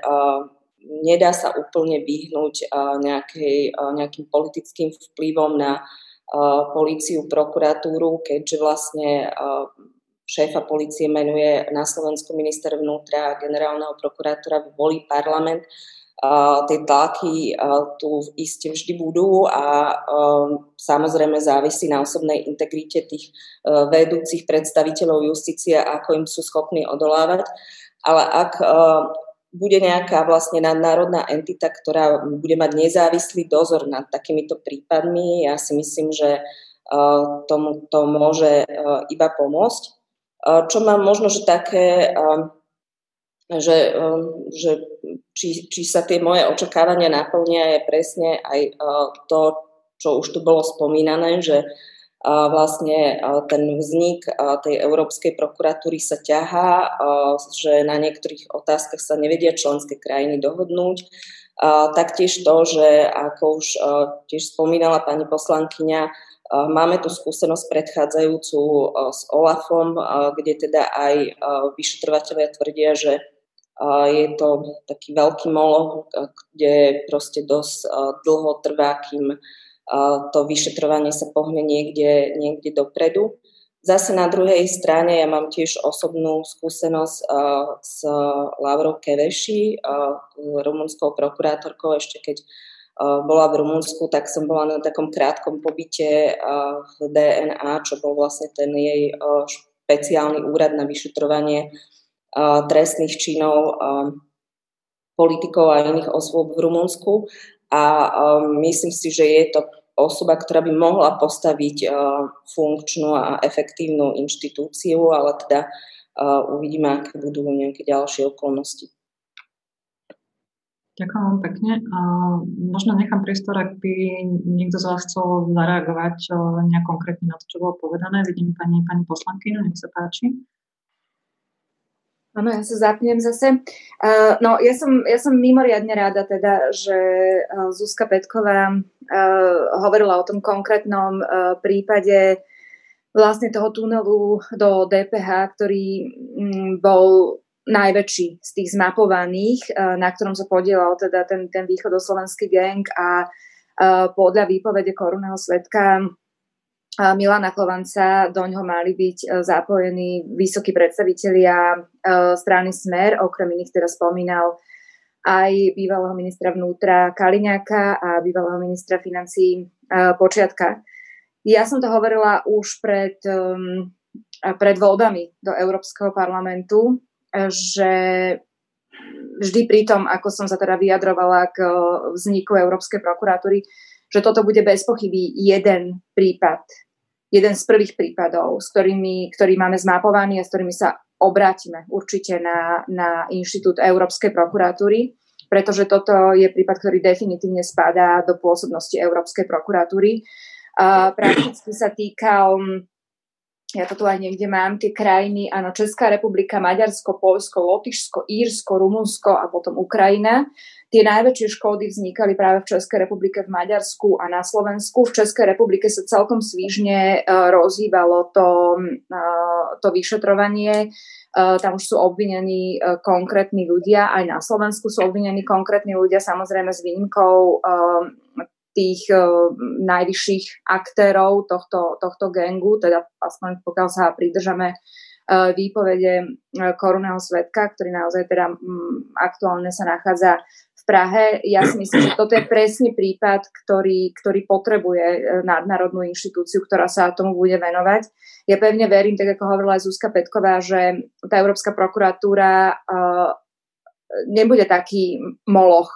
nedá sa úplne vyhnúť nejakej, nejakým politickým vplyvom na políciu, prokuratúru, keďže vlastne šéfa policie menuje na Slovensku minister vnútra a generálneho prokurátora volí parlament. Tie tlaky tu iste vždy budú a samozrejme závisí na osobnej integrite tých uh, vedúcich predstaviteľov justície, ako im sú schopní odolávať. Ale ak uh, bude nejaká vlastne nadnárodná entita, ktorá bude mať nezávislý dozor nad takýmito prípadmi, ja si myslím, že uh, tomu to môže iba pomôcť čo mám možno, že také, že, že či, či sa tie moje očakávania naplnia je presne aj to, čo už tu bolo spomínané, že vlastne ten vznik tej Európskej prokuratúry sa ťahá, že na niektorých otázkach sa nevedia členské krajiny dohodnúť. Taktiež to, že ako už tiež spomínala pani poslankyňa, Máme tu skúsenosť predchádzajúcu s OLAFom, kde teda aj vyšetrovateľia tvrdia, že je to taký veľký moloch, kde proste dosť dlho trvá, kým to vyšetrovanie sa pohne niekde, niekde dopredu. Zase na druhej strane ja mám tiež osobnú skúsenosť s Lavrou Keveši, rumunskou prokurátorkou, ešte keď bola v Rumunsku, tak som bola na takom krátkom pobyte v DNA, čo bol vlastne ten jej špeciálny úrad na vyšetrovanie trestných činov politikov a iných osôb v Rumunsku. A myslím si, že je to osoba, ktorá by mohla postaviť funkčnú a efektívnu inštitúciu, ale teda uvidíme, aké budú nejaké ďalšie okolnosti. Ďakujem vám pekne. Možno nechám priestor, ak by niekto z vás chcel zareagovať nejak konkrétne na to, čo bolo povedané. Vidím pani, pani poslankyňu, nech sa páči. Áno, ja sa zapnem zase. Uh, no, ja som, ja som mimoriadne ráda teda, že uh, Zuzka Petková uh, hovorila o tom konkrétnom uh, prípade vlastne toho tunelu do DPH, ktorý um, bol najväčší z tých zmapovaných, eh, na ktorom sa podielal teda ten, ten východoslovenský gang a eh, podľa výpovede korunného svetka Milana Klovanca do ňoho mali byť zapojení vysokí predstavitelia strany Smer, okrem iných teda spomínal aj bývalého ministra vnútra Kaliňáka a bývalého ministra financí Počiatka. Ja som to hovorila už pred, pred voľbami do Európskeho parlamentu, že vždy pri tom, ako som sa teda vyjadrovala k vzniku Európskej prokuratúry, že toto bude bez pochyby jeden prípad, jeden z prvých prípadov, s ktorými, ktorý máme zmapovaný a s ktorými sa obrátime určite na, na Inštitút Európskej prokuratúry, pretože toto je prípad, ktorý definitívne spadá do pôsobnosti Európskej prokuratúry. A prakticky sa týkal ja to tu aj niekde mám, tie krajiny, áno, Česká republika, Maďarsko, Polsko, Lotyšsko, Írsko, Rumunsko a potom Ukrajina. Tie najväčšie škody vznikali práve v Českej republike, v Maďarsku a na Slovensku. V Českej republike sa celkom svížne uh, rozhýbalo to, uh, to vyšetrovanie. Uh, tam už sú obvinení konkrétni ľudia, aj na Slovensku sú obvinení konkrétni ľudia, samozrejme s výnimkou tých uh, najvyšších aktérov tohto, tohto gengu, teda aspoň pokiaľ sa pridržame uh, výpovede uh, korunného svetka, ktorý naozaj teda um, aktuálne sa nachádza v Prahe. Ja si myslím, že toto je presne prípad, ktorý, ktorý potrebuje nadnárodnú inštitúciu, ktorá sa tomu bude venovať. Ja pevne verím, tak ako hovorila aj Zuzka Petková, že tá Európska prokuratúra uh, nebude taký moloch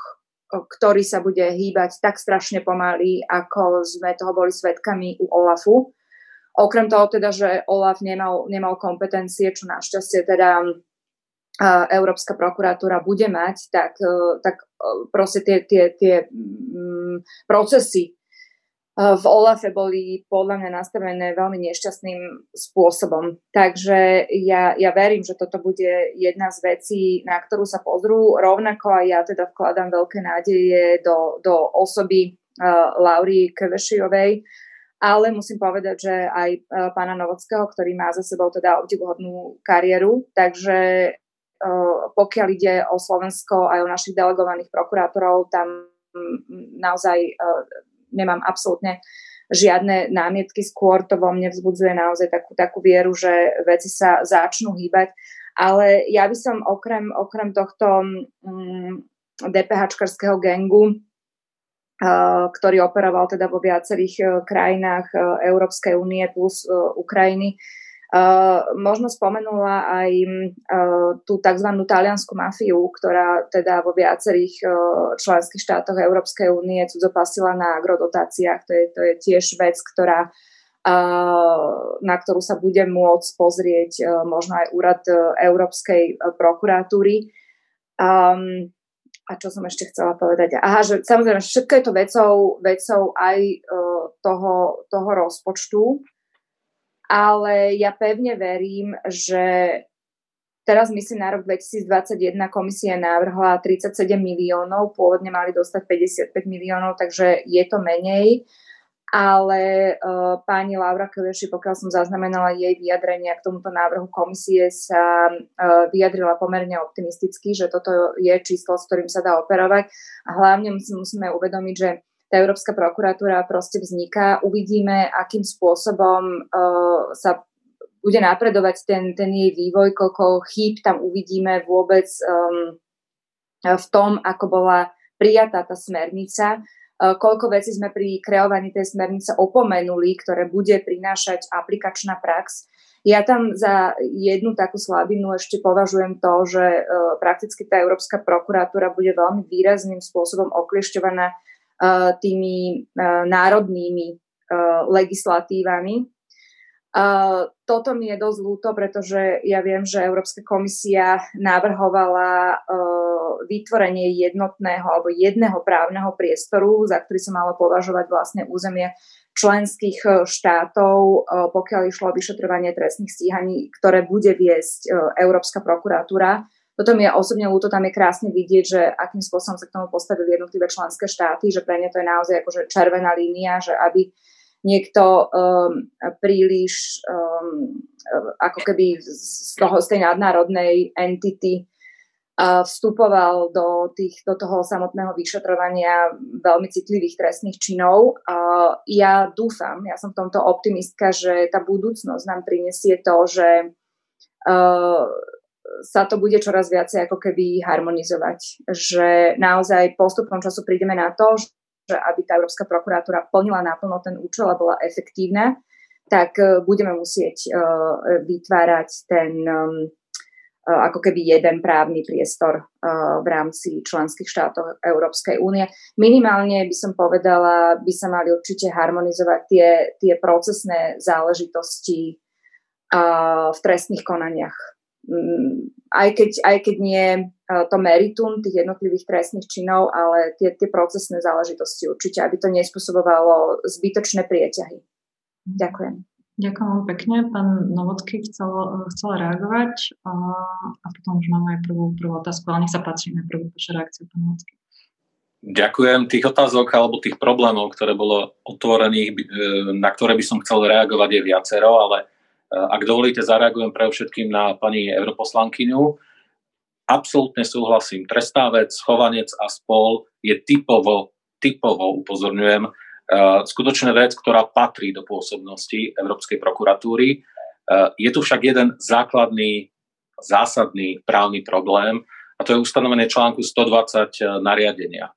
ktorý sa bude hýbať tak strašne pomaly, ako sme toho boli svetkami u Olafu. Okrem toho teda, že Olaf nemal, nemal kompetencie, čo našťastie teda Európska prokuratúra bude mať, tak, e, tak e, proste tie, tie, tie mm, procesy v OLAFe boli podľa mňa nastavené veľmi nešťastným spôsobom. Takže ja, ja verím, že toto bude jedna z vecí, na ktorú sa pozrú. Rovnako aj ja teda vkladám veľké nádeje do, do osoby uh, Laury Kevešiovej, ale musím povedať, že aj uh, pána Novockého, ktorý má za sebou teda obdivuhodnú kariéru, takže uh, pokiaľ ide o Slovensko aj o našich delegovaných prokurátorov, tam naozaj uh, nemám absolútne žiadne námietky, skôr to vo mne vzbudzuje naozaj takú, takú vieru, že veci sa začnú hýbať. Ale ja by som okrem, okrem tohto um, DPH-čkarského gengu, uh, ktorý operoval teda vo viacerých uh, krajinách uh, Európskej únie plus Ukrajiny, Uh, možno spomenula aj uh, tú tzv. taliansku mafiu, ktorá teda vo viacerých uh, členských štátoch Európskej únie cudzopasila na agrodotáciách. To je, to je tiež vec, ktorá, na ktorú sa bude môcť pozrieť možno aj úrad uh, Európskej uh, prokuratúry. Um, a čo som ešte chcela povedať? Aha, že samozrejme všetko je to vecou, vecou aj uh, toho, toho rozpočtu, ale ja pevne verím, že teraz myslím na rok 2021 komisia navrhla 37 miliónov, pôvodne mali dostať 55 miliónov, takže je to menej. Ale uh, pani Laura Kveši, pokiaľ som zaznamenala jej vyjadrenia k tomuto návrhu komisie, sa uh, vyjadrila pomerne optimisticky, že toto je číslo, s ktorým sa dá operovať. A hlavne musíme uvedomiť, že tá Európska prokuratúra proste vzniká. Uvidíme, akým spôsobom uh, sa bude napredovať ten, ten jej vývoj, koľko chýb tam uvidíme vôbec um, v tom, ako bola prijatá tá smernica, uh, koľko vecí sme pri kreovaní tej smernice opomenuli, ktoré bude prinášať aplikačná prax. Ja tam za jednu takú slabinu ešte považujem to, že uh, prakticky tá Európska prokuratúra bude veľmi výrazným spôsobom okliešťovaná tými eh, národnými eh, legislatívami. Toto mi je dosť ľúto, pretože ja viem, že Európska komisia navrhovala vytvorenie jednotného alebo jedného právneho priestoru, za ktorý sa malo považovať vlastne územie členských štátov, pokiaľ išlo o vyšetrovanie trestných stíhaní, ktoré bude viesť Európska prokuratúra. Toto mi je osobne ľúto, tam je krásne vidieť, že akým spôsobom sa k tomu postavili jednotlivé členské štáty, že pre ne to je naozaj akože červená línia, že aby niekto um, príliš um, ako keby z, toho, z tej nadnárodnej entity uh, vstupoval do, tých, do toho samotného vyšetrovania veľmi citlivých trestných činov. Ja dúfam, ja som v tomto optimistka, že tá budúcnosť nám prinesie to, že uh, sa to bude čoraz viacej ako keby harmonizovať. Že naozaj postupom času prídeme na to, že aby tá Európska prokuratúra plnila naplno ten účel a bola efektívna, tak e, budeme musieť uh, vytvárať ten, um, ako keby jeden právny priestor v rámci členských štátov Európskej únie. Minimálne by som povedala, by sa mali určite harmonizovať tie, tie procesné záležitosti v trestných konaniach. Mm, aj keď, aj keď nie to meritum tých jednotlivých trestných činov, ale tie, tie procesné záležitosti určite, aby to nespôsobovalo zbytočné prieťahy. Ďakujem. Ďakujem veľmi pekne. Pán Novotky chcel, chcel reagovať a, a potom už máme aj prvú, prvú otázku, ale nech sa páči na prvú vašu reakciu, pán Novotky. Ďakujem. Tých otázok alebo tých problémov, ktoré bolo otvorených, e, na ktoré by som chcel reagovať je viacero, ale e, ak dovolíte, zareagujem pre všetkým na pani europoslankyňu. Absolútne súhlasím. Trestná vec, chovanec a spol je typovo, typovo upozorňujem, Eh, skutočne vec, ktorá patrí do pôsobnosti Európskej prokuratúry. Eh, je tu však jeden základný, zásadný právny problém a to je ustanovenie článku 120 eh, nariadenia.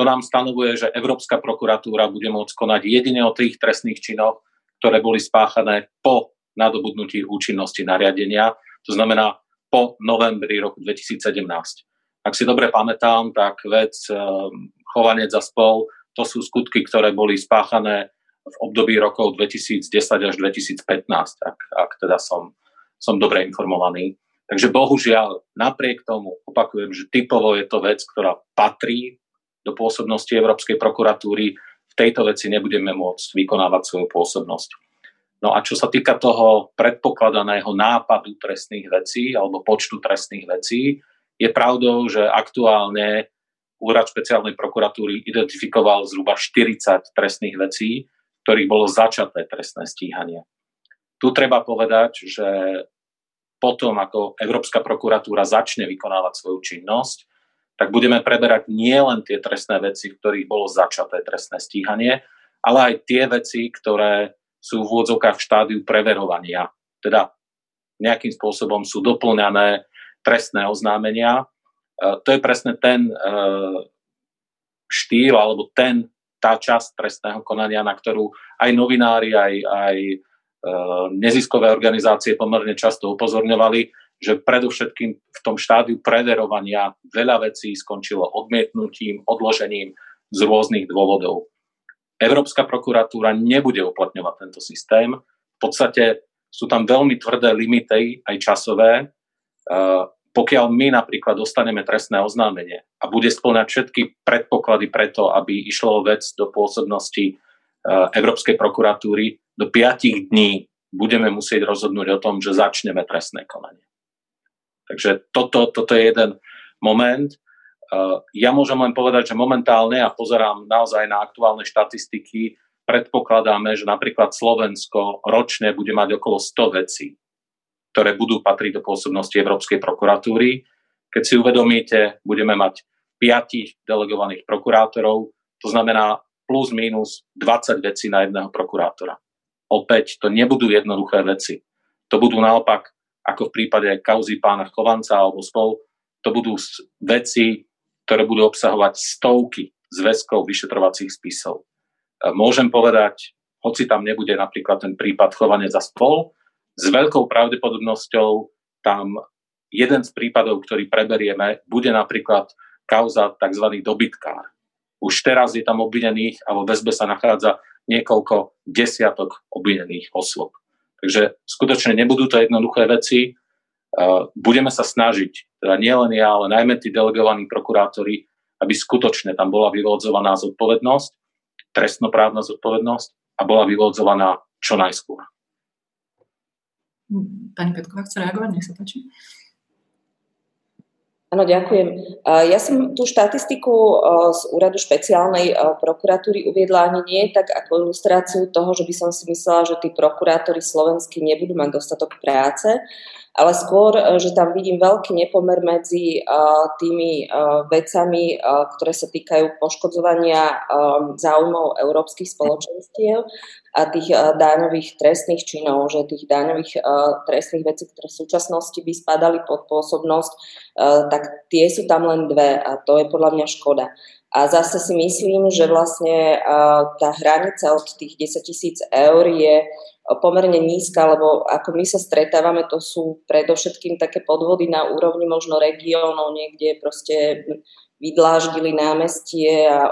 To nám stanovuje, že Európska prokuratúra bude môcť konať jedine o tých trestných činoch, ktoré boli spáchané po nadobudnutí účinnosti nariadenia, to znamená po novembri roku 2017. Ak si dobre pamätám, tak vec chovanec za spol to sú skutky, ktoré boli spáchané v období rokov 2010 až 2015, ak, ak teda som, som dobre informovaný. Takže bohužiaľ, napriek tomu, opakujem, že typovo je to vec, ktorá patrí do pôsobnosti Európskej prokuratúry, v tejto veci nebudeme môcť vykonávať svoju pôsobnosť. No a čo sa týka toho predpokladaného nápadu trestných vecí alebo počtu trestných vecí, je pravdou, že aktuálne Úrad špeciálnej prokuratúry identifikoval zhruba 40 trestných vecí, ktorých bolo začaté trestné stíhanie. Tu treba povedať, že potom, ako Európska prokuratúra začne vykonávať svoju činnosť, tak budeme preberať nielen tie trestné veci, v ktorých bolo začaté trestné stíhanie, ale aj tie veci, ktoré sú v úvodzovkách v štádiu preverovania. Teda nejakým spôsobom sú doplňané trestné oznámenia to je presne ten e, štýl alebo ten, tá časť trestného konania, na ktorú aj novinári, aj, aj e, neziskové organizácie pomerne často upozorňovali, že predovšetkým v tom štádiu preverovania veľa vecí skončilo odmietnutím, odložením z rôznych dôvodov. Európska prokuratúra nebude uplatňovať tento systém. V podstate sú tam veľmi tvrdé limity, aj časové. E, pokiaľ my napríklad dostaneme trestné oznámenie a bude splňať všetky predpoklady preto, aby išlo vec do pôsobnosti e, Európskej prokuratúry, do piatich dní budeme musieť rozhodnúť o tom, že začneme trestné konanie. Takže toto, toto je jeden moment. Ja môžem len povedať, že momentálne, a pozerám naozaj na aktuálne štatistiky, predpokladáme, že napríklad Slovensko ročne bude mať okolo 100 vecí ktoré budú patriť do pôsobnosti Európskej prokuratúry. Keď si uvedomíte, budeme mať piatich delegovaných prokurátorov, to znamená plus minus 20 vecí na jedného prokurátora. Opäť to nebudú jednoduché veci. To budú naopak, ako v prípade kauzy pána Chovanca alebo spol, to budú veci, ktoré budú obsahovať stovky zväzkov vyšetrovacích spisov. E, môžem povedať, hoci tam nebude napríklad ten prípad chovanie za spol, s veľkou pravdepodobnosťou tam jeden z prípadov, ktorý preberieme, bude napríklad kauza tzv. dobytkár. Už teraz je tam obvinených a vo väzbe sa nachádza niekoľko desiatok obvinených osôb. Takže skutočne nebudú to jednoduché veci. Budeme sa snažiť, teda nielen ja, ale najmä tí delegovaní prokurátori, aby skutočne tam bola vyvodzovaná zodpovednosť, trestnoprávna zodpovednosť a bola vyvodzovaná čo najskôr. Pani Petková chce reagovať, nech sa páči. Áno, ďakujem. Ja som tú štatistiku z úradu špeciálnej prokuratúry uviedla ani nie tak ako ilustráciu toho, že by som si myslela, že tí prokurátori slovenskí nebudú mať dostatok práce, ale skôr, e, že tam vidím veľký nepomer medzi e, tými e, vecami, ktoré sa týkajú poškodzovania záujmov európskych spoločenstiev a tých daňových trestných činov, že tých daňových trestných vecí, ktoré v súčasnosti by spadali pod pôsobnosť, tak tie sú tam len dve a to je podľa mňa škoda. A zase si myslím, že vlastne tá hranica od tých 10 tisíc eur je pomerne nízka, lebo ako my sa stretávame, to sú predovšetkým také podvody na úrovni možno regiónov, niekde proste vydláždili námestie a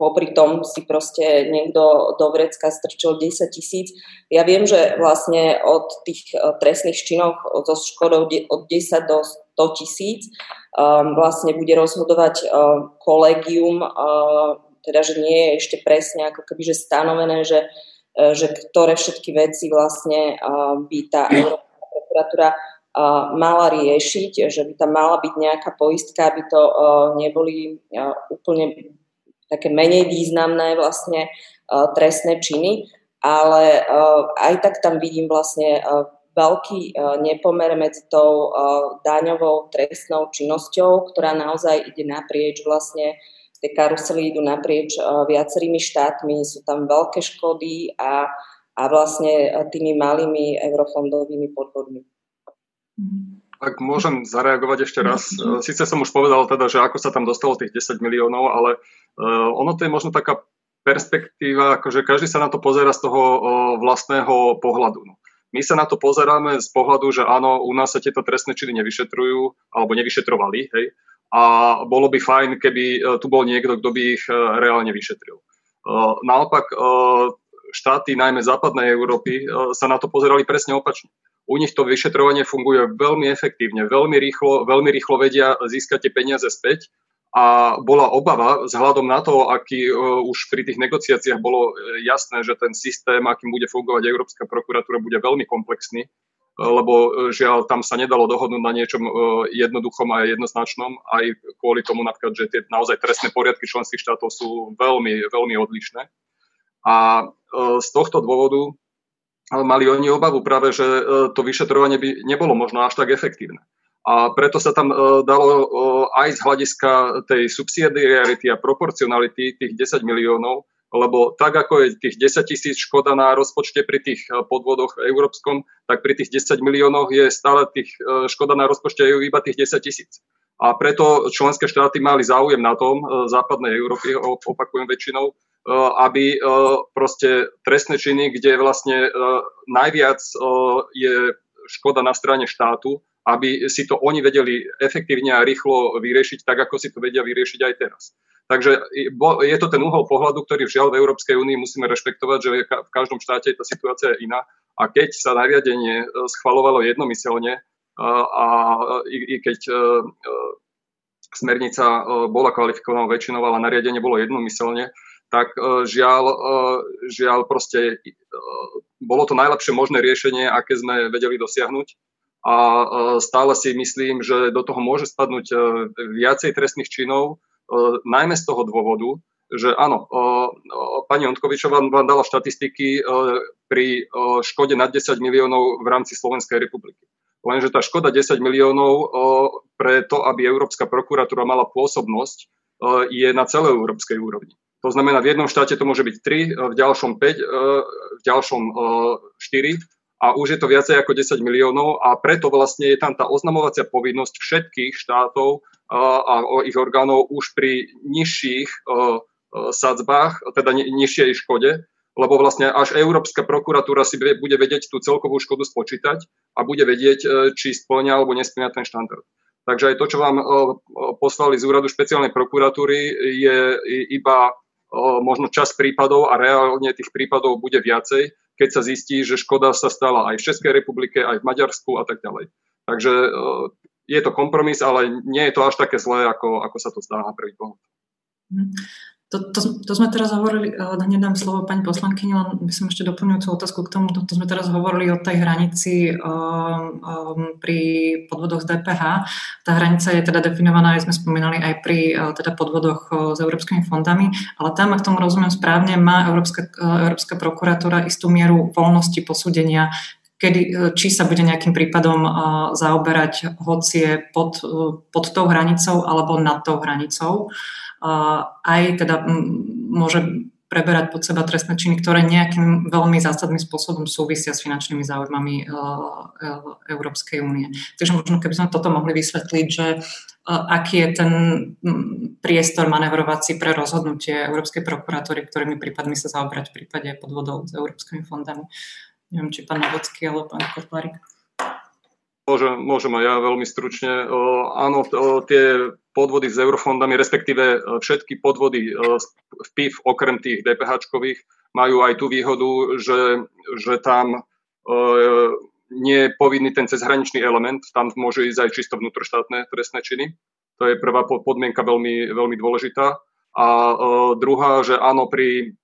popri tom si proste niekto do vrecka strčil 10 tisíc. Ja viem, že vlastne od tých trestných činov zo škodou od 10 do 100 tisíc. Um, vlastne bude rozhodovať um, kolegium, um, teda že nie je ešte presne ako keby že stanovené, že, uh, že ktoré všetky veci vlastne by tá Európska prokuratúra uh, mala riešiť, že by tam mala byť nejaká poistka, aby to uh, neboli uh, úplne také menej významné vlastne uh, trestné činy, ale uh, aj tak tam vidím vlastne uh, veľký e, nepomer medzi tou e, daňovou trestnou činnosťou, ktorá naozaj ide naprieč vlastne tie karusely idú naprieč e, viacerými štátmi, sú tam veľké škody a, a vlastne tými malými eurofondovými podvodmi. Ak môžem zareagovať ešte raz, síce som už povedal teda, že ako sa tam dostalo tých 10 miliónov, ale ono to je možno taká perspektíva, akože každý sa na to pozera z toho vlastného pohľadu. My sa na to pozeráme z pohľadu, že áno, u nás sa tieto trestné činy nevyšetrujú, alebo nevyšetrovali, hej, a bolo by fajn, keby e, tu bol niekto, kto by ich e, reálne vyšetril. E, naopak, štáty, najmä západnej Európy, sa na to pozerali presne opačne. U nich to vyšetrovanie funguje veľmi efektívne, veľmi rýchlo, veľmi rýchlo vedia získať tie peniaze späť a bola obava vzhľadom na to, aký uh, už pri tých negociáciách bolo e, jasné, že ten systém, akým bude fungovať Európska prokuratúra, bude veľmi komplexný, uh, lebo žiaľ, tam sa nedalo dohodnúť na niečom jednoduchom a jednoznačnom, aj kvôli tomu napríklad, že tie naozaj trestné poriadky členských štátov sú veľmi, veľmi odlišné. A z tohto dôvodu mali oni obavu práve, že to vyšetrovanie by nebolo možno až tak efektívne. A preto sa tam uh, dalo uh, aj z hľadiska tej subsidiarity a proporcionality tých 10 miliónov, lebo tak ako je tých 10 tisíc škoda na rozpočte pri tých e, podvodoch európskom, tak pri tých 10 miliónoch je stále tých škoda na rozpočte iba tých 10 tisíc. A preto členské štáty mali záujem na tom, západnej Európy, opakujem väčšinou, aby proste trestné činy, kde vlastne najviac je škoda na strane štátu, aby si to oni vedeli efektívne a rýchlo vyriešiť, tak ako si to vedia vyriešiť aj teraz. Takže je to ten uhol pohľadu, ktorý žiaľ v Európskej únii musíme rešpektovať, že v každom štáte tá situácia je iná. A keď sa nariadenie e, schvalovalo jednomyselne a i keď e, e, smernica bola kvalifikovaná väčšinou, ale nariadenie bolo jednomyselne, tak žiaľ, žiaľ proste bolo to najlepšie možné riešenie, aké sme vedeli dosiahnuť a e, stále si myslím, že do toho môže spadnúť e, viacej trestných činov, e, najmä z toho dôvodu, že áno, pani Ontkovičová vám dala štatistiky pri škode nad 10 miliónov v rámci Slovenskej republiky. Lenže tá škoda 10 miliónov pre to, aby Európska prokuratúra mala pôsobnosť, je na celej európskej úrovni. To znamená, v jednom štáte to môže byť 3, v ďalšom 5, v ďalšom 4 a už je to viacej ako 10 miliónov a preto vlastne je tam tá oznamovacia povinnosť všetkých štátov a ich orgánov už pri nižších sadzbách, teda nižšej škode, lebo vlastne až Európska prokuratúra si bude vedieť tú celkovú škodu spočítať a bude vedieť, e, či splňa alebo nesplňa ten štandard. Takže aj to, čo vám poslali z úradu špeciálnej prokuratúry, je iba možno čas prípadov a reálne tých prípadov bude viacej, keď sa zistí, že škoda sa stala aj v Českej republike, aj v Maďarsku a tak ďalej. Takže eh, je to kompromis, ale nie je to až také zlé, ako, ako sa to zdá na prvý pohľad. To, to, to sme teraz hovorili, hneď dám slovo pani poslankyni, len by som ešte doplňujúcu otázku k tomu, to, to sme teraz hovorili o tej hranici um, um, pri podvodoch z DPH. Tá hranica je teda definovaná, aj sme spomínali, aj pri uh, teda podvodoch uh, s európskymi fondami, ale tam, ak tomu rozumiem správne, má Európska, uh, Európska prokuratúra istú mieru voľnosti posúdenia kedy, či sa bude nejakým prípadom zaoberať, hoci je pod, pod tou hranicou alebo nad tou hranicou aj teda môže preberať pod seba trestné činy, ktoré nejakým veľmi zásadným spôsobom súvisia s finančnými záujmami Európskej únie. Takže možno keby sme toto mohli vysvetliť, že aký je ten priestor manevrovací pre rozhodnutie Európskej prokuratúry, ktorými prípadmi sa zaobrať v prípade podvodov s európskymi fondami. Neviem, či pán Novocký alebo pán Kotlarik. Môžem, môžem aj ja veľmi stručne. Áno, tie podvody s eurofondami, respektíve všetky podvody v PIF, okrem tých DPH-čkových, majú aj tú výhodu, že, že tam nie je povinný ten cezhraničný element, tam môže ísť aj čisto vnútroštátne trestné činy. To je prvá podmienka veľmi, veľmi dôležitá. A druhá, že áno, pri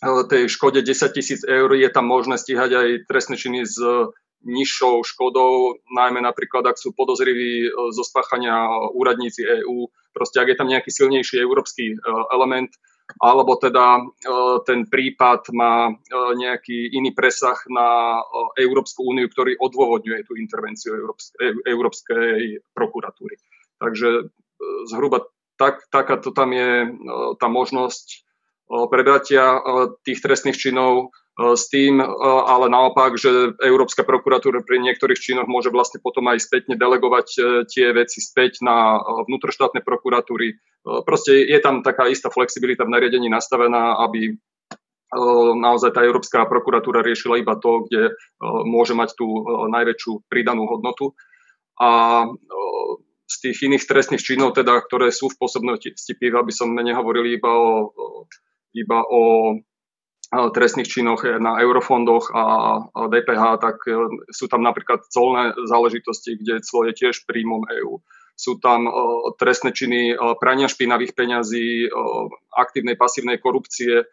tej škode 10 tisíc eur je tam možné stíhať aj trestné činy z nižšou škodou, najmä napríklad, ak sú podozriví e, zo spáchania úradníci EÚ, proste ak je tam nejaký silnejší európsky e, element, alebo teda e, ten prípad má nejaký iný presah na Európsku úniu, ktorý odôvodňuje tú intervenciu Európskej, prokuratúry. Takže zhruba tak, takáto tam je tá možnosť prebratia tých trestných činov E, s tým, e, ale naopak, že Európska prokuratúra pri niektorých činoch môže vlastne potom aj spätne delegovať e, tie veci späť na vnútroštátne prokuratúry. Proste je tam taká istá flexibilita v nariadení nastavená, aby naozaj tá Európska prokuratúra riešila iba to, kde môže mať tú najväčšiu pridanú hodnotu. A z tých iných trestných činov, teda, ktoré sú v pôsobnosti PIV, aby som nehovoril iba o, iba o trestných činoch na eurofondoch a DPH, tak e, sú tam napríklad colné záležitosti, kde clo je tiež príjmom EÚ. Sú tam e, trestné činy e, prania špinavých peňazí, aktívnej, pasívnej korupcie,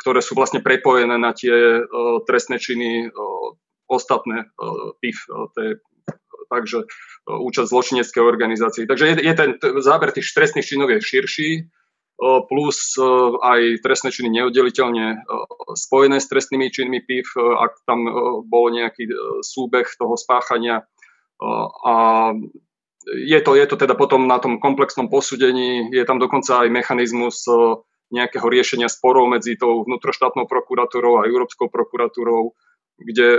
ktoré sú vlastne prepojené na tie trestné činy ostatné PIF, takže účasť zločineckej organizácie. Takže je, je ten záber tých trestných činov je širší, plus aj trestné činy neoddeliteľne spojené s trestnými činmi PIF, ak tam bol nejaký súbeh toho spáchania. A je to, je to teda potom na tom komplexnom posúdení, je tam dokonca aj mechanizmus nejakého riešenia sporov medzi tou vnútroštátnou prokuratúrou a Európskou prokuratúrou, kde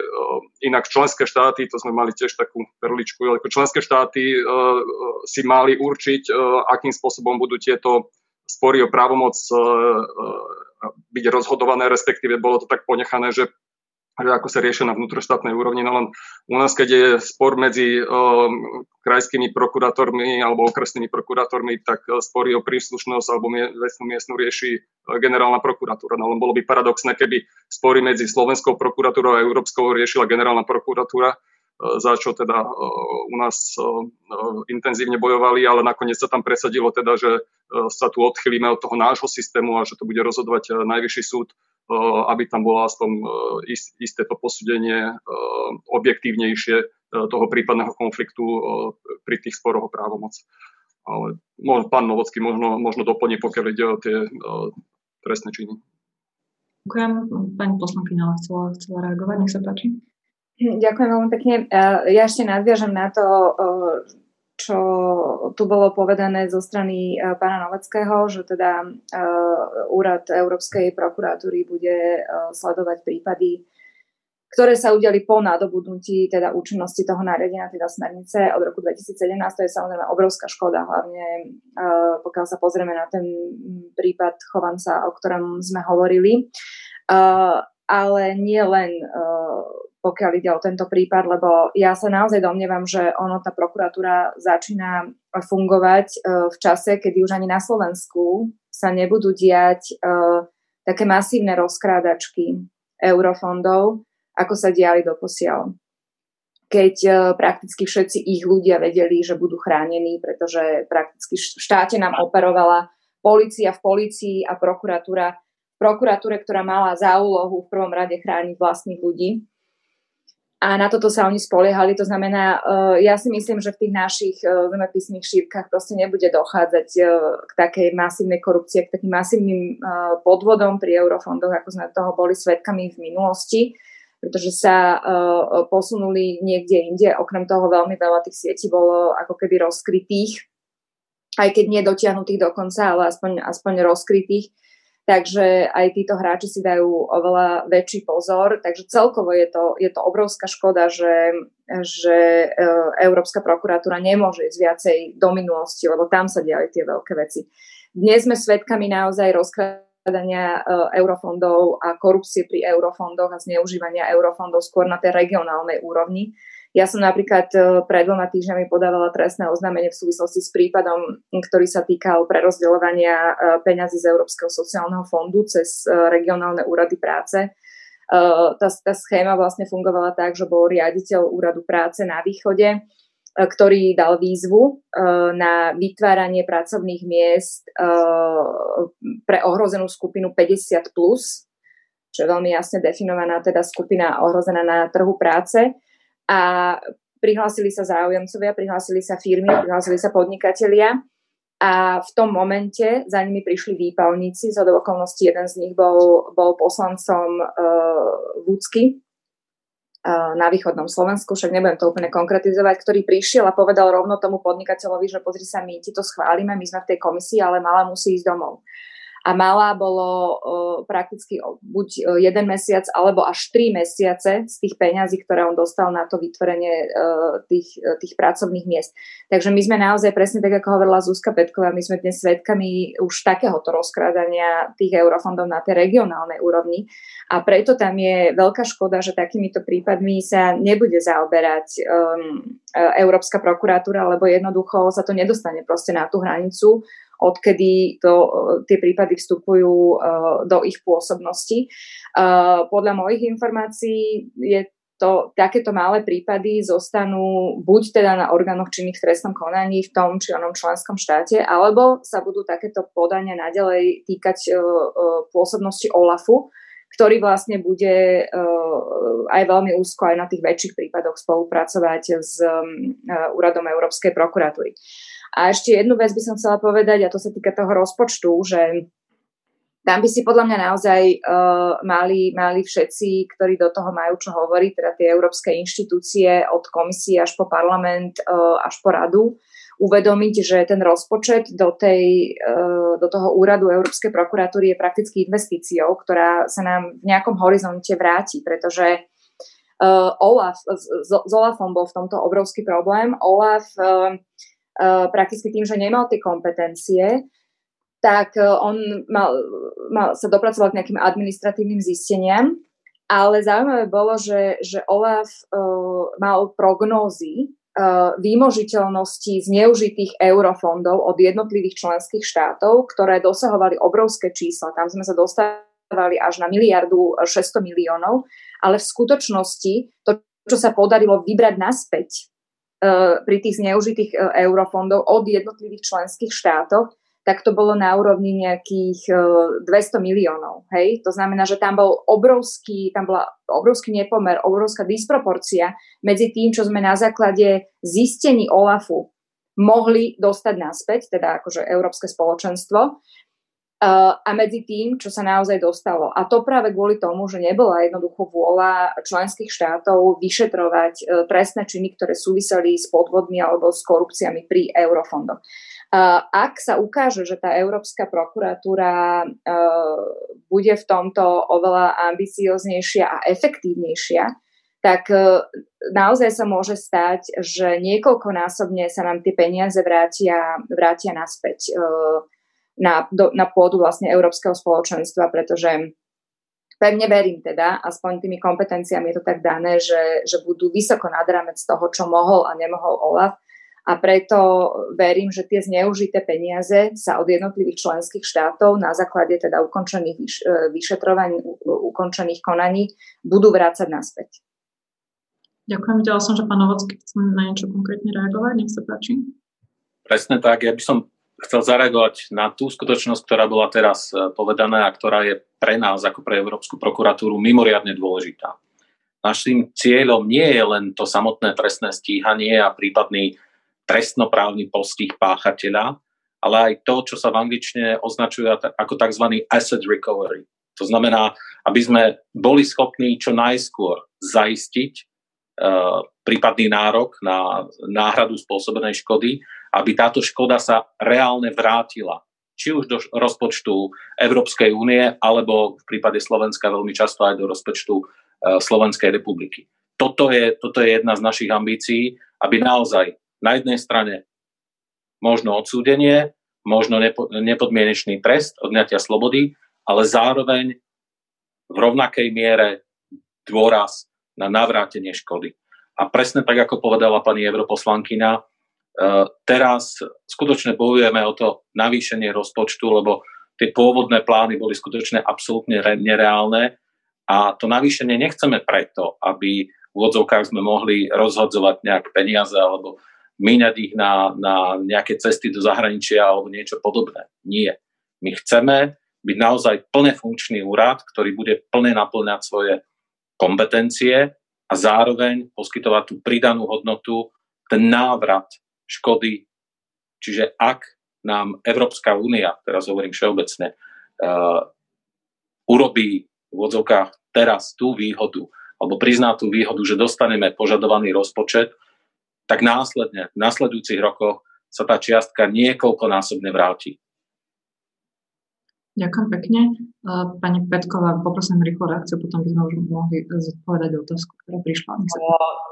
inak členské štáty, to sme mali tiež takú perličku, ale členské štáty si mali určiť, akým spôsobom budú tieto spory o právomoc e, e, byť rozhodované, respektíve bolo to tak ponechané, že ako sa riešia na vnútroštátnej úrovni. No len u nás, keď je spor medzi um, krajskými prokurátormi alebo okresnými prokurátormi, tak spory o príslušnosť alebo mie, vecnú miestnu rieši generálna prokuratúra. No len bolo by paradoxné, keby spory medzi Slovenskou prokuratúrou a Európskou riešila generálna prokuratúra, za čo teda u nás intenzívne bojovali, ale nakoniec sa tam presadilo teda, že sa tu odchylíme od toho nášho systému a že to bude rozhodovať najvyšší súd, aby tam bolo aspoň isté to posúdenie objektívnejšie toho prípadného konfliktu pri tých sporoch o právomoc. Ale pán Novocký možno, možno doplní, pokiaľ ide o tie trestné činy. Ďakujem. Pani poslankyňa chcela, chcela reagovať, nech sa páči. Ďakujem veľmi pekne. Ja ešte nadviažem na to, čo tu bolo povedané zo strany pána Noveckého, že teda úrad Európskej prokuratúry bude sledovať prípady, ktoré sa udiali po nadobudnutí teda účinnosti toho nariadenia, teda smernice od roku 2017. To je samozrejme obrovská škoda, hlavne pokiaľ sa pozrieme na ten prípad Chovanca, o ktorom sme hovorili. Ale nie len pokiaľ ide o tento prípad, lebo ja sa naozaj domnievam, že ono, tá prokuratúra začína fungovať uh, v čase, kedy už ani na Slovensku sa nebudú diať uh, také masívne rozkrádačky eurofondov, ako sa diali doposiaľ. Keď uh, prakticky všetci ich ľudia vedeli, že budú chránení, pretože prakticky v štáte nám operovala policia v policii a prokuratúra prokuratúre, ktorá mala za úlohu v prvom rade chrániť vlastných ľudí a na toto sa oni spoliehali. To znamená, uh, ja si myslím, že v tých našich uh, zemepisných šírkach proste nebude dochádzať uh, k takej masívnej korupcie, k takým masívnym podvodom pri eurofondoch, ako sme toho boli svetkami v minulosti, pretože sa posunuli niekde inde. Okrem toho veľmi veľa tých sietí bolo ako keby rozkrytých, aj keď nie dotiahnutých do konca, ale aspoň, aspoň rozkrytých. Takže aj títo hráči si dajú oveľa väčší pozor. Takže celkovo je to, je to obrovská škoda, že, že e, Európska prokuratúra nemôže ísť viacej do minulosti, lebo tam sa diali tie veľké veci. Dnes sme svedkami naozaj rozkladania e, eurofondov a korupcie pri eurofondoch a zneužívania eurofondov skôr na tej regionálnej úrovni. Ja som napríklad e, pred dvoma týždňami podávala trestné oznámenie v súvislosti s prípadom, ktorý sa týkal prerozdeľovania e, peňazí z Európskeho sociálneho fondu cez e, regionálne úrady práce. Tá, tá schéma vlastne fungovala tak, že bol riaditeľ úradu práce na východe, ktorý dal výzvu na vytváranie pracovných miest pre ohrozenú skupinu 50+, plus, čo je veľmi jasne definovaná teda skupina ohrozená na trhu práce a prihlásili sa záujemcovia, prihlásili sa firmy, prihlásili sa podnikatelia. A v tom momente za nimi prišli výpalníci, z okolností jeden z nich bol, bol poslancom uh, Vúcky uh, na východnom Slovensku, však nebudem to úplne konkretizovať, ktorý prišiel a povedal rovno tomu podnikateľovi, že pozri sa, my ti to schválime, my sme v tej komisii, ale mala musí ísť domov a malá bolo uh, prakticky buď jeden mesiac alebo až tri mesiace z tých peňazí, ktoré on dostal na to vytvorenie uh, tých, uh, tých pracovných miest. Takže my sme naozaj presne tak, ako hovorila Zuzka Petková, my sme dnes svedkami už takéhoto rozkrádania tých eurofondov na tej regionálnej úrovni a preto tam je veľká škoda, že takýmito prípadmi sa nebude zaoberať um, Európska prokuratúra, lebo jednoducho sa to nedostane proste na tú hranicu odkedy to, e, tie prípady vstupujú e, do ich pôsobnosti. E, podľa mojich informácií je to, takéto malé prípady zostanú buď teda na orgánoch činných v trestnom konaní v tom či onom členskom štáte, alebo sa budú takéto podania naďalej týkať pôsobnosti OLAFu, ktorý vlastne bude aj veľmi úzko aj na tých väčších prípadoch spolupracovať s úradom Európskej prokuratúry. A ešte jednu vec by som chcela povedať, a to sa týka toho rozpočtu, že tam by si podľa mňa naozaj uh, mali, mali všetci, ktorí do toho majú čo hovoriť, teda tie európske inštitúcie od komisie až po parlament, uh, až po radu, uvedomiť, že ten rozpočet do, tej, uh, do toho úradu Európskej prokuratúry je prakticky investíciou, ktorá sa nám v nejakom horizonte vráti, pretože uh, Olaf, s, s Olafom bol v tomto obrovský problém. Olaf uh, prakticky tým, že nemal tie kompetencie, tak eh, on mal, mal, sa dopracoval k nejakým administratívnym zisteniam, ale zaujímavé bolo, že, že Olaf uh, mal prognózy uh, výmožiteľnosti zneužitých eurofondov od jednotlivých členských štátov, ktoré dosahovali obrovské čísla. Tam sme sa dostávali až na miliardu 600 miliónov, ale v skutočnosti to, čo sa podarilo vybrať naspäť Eh, pri tých zneužitých eh, eurofondov od jednotlivých členských štátov, tak to bolo na úrovni nejakých 200 eh, miliónov. Hej? To znamená, že tam bol obrovský, tam bola obrovský nepomer, obrovská disproporcia medzi tým, čo sme na základe zistení OLAFu mohli dostať naspäť, teda akože Európske spoločenstvo, a medzi tým, čo sa naozaj dostalo. A to práve kvôli tomu, že nebola jednoducho vôľa členských štátov vyšetrovať e, trestné činy, ktoré súviseli s podvodmi alebo s korupciami pri eurofondoch. Ak sa ukáže, že tá Európska prokuratúra bude v tomto oveľa ambicioznejšia a efektívnejšia, tak naozaj sa môže stať, že niekoľkonásobne sa nám tie peniaze vrátia, vrátia naspäť na, do, na pôdu vlastne Európskeho spoločenstva, pretože pevne verím teda, aspoň tými kompetenciami je to tak dané, že, že budú vysoko nad rámec toho, čo mohol a nemohol OLAF a preto verím, že tie zneužité peniaze sa od jednotlivých členských štátov na základe teda ukončených vyš, e, vyšetrovaní, ukončených konaní budú vrácať naspäť. Ďakujem. Videla som, že pán Novocký chce na niečo konkrétne reagovať. Nech sa páči. Presne tak. Ja by som chcel zareagovať na tú skutočnosť, ktorá bola teraz e, povedaná a ktorá je pre nás ako pre Európsku prokuratúru mimoriadne dôležitá. Našim cieľom nie je len to samotné trestné stíhanie a prípadný trestnoprávny postih páchateľa, ale aj to, čo sa v angličtine označuje ako tzv. asset recovery. To znamená, aby sme boli schopní čo najskôr zaistiť uh, prípadný nárok na náhradu spôsobenej škody aby táto škoda sa reálne vrátila či už do rozpočtu Európskej únie, alebo v prípade Slovenska veľmi často aj do rozpočtu e, Slovenskej republiky. Toto je, toto je jedna z našich ambícií, aby naozaj na jednej strane možno odsúdenie, možno nepo, nepodmienečný trest odňatia slobody, ale zároveň v rovnakej miere dôraz na navrátenie škody. A presne tak, ako povedala pani europoslankyňa, teraz skutočne bojujeme o to navýšenie rozpočtu, lebo tie pôvodné plány boli skutočne absolútne nereálne a to navýšenie nechceme preto, aby v úvodzovkách sme mohli rozhodzovať nejak peniaze alebo míňať ich na, na nejaké cesty do zahraničia alebo niečo podobné. Nie. My chceme byť naozaj plne funkčný úrad, ktorý bude plne naplňať svoje kompetencie a zároveň poskytovať tú pridanú hodnotu, ten návrat škody. Čiže ak nám Európska únia, teraz hovorím všeobecne, uh, urobí v odzokách teraz tú výhodu, alebo prizná tú výhodu, že dostaneme požadovaný rozpočet, tak následne, v nasledujúcich rokoch sa tá čiastka niekoľkonásobne vráti. Ďakujem pekne. Pani Petková, poprosím rýchlo reakciu, potom by sme už mohli zodpovedať otázku, ktorá prišla.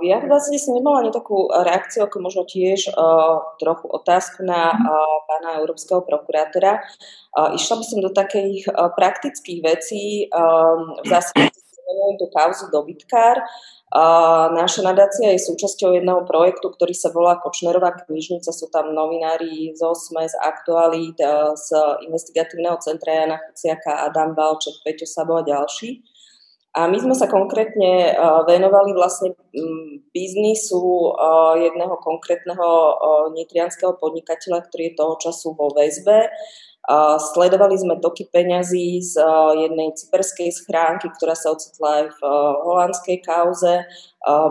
Ja v zásade som nemala ani takú reakciu, ako možno tiež uh, trochu otázku na uh, pána európskeho prokurátora. Uh, išla by som do takých praktických vecí. V zásade tú kauzu dobytkár. Naša nadácia je súčasťou jedného projektu, ktorý sa volá Kočnerová knižnica. Sú tam novinári z OSME, z Aktualít, e, z investigatívneho centra Jana Kuciaka, Adam Valček, Peťo Sabo a ďalší. A my sme sa konkrétne e, venovali vlastne biznisu e, jedného konkrétneho nitrianského podnikateľa, ktorý je toho času vo väzbe Sledovali sme toky peňazí z jednej cyperskej schránky, ktorá sa ocitla aj v holandskej kauze.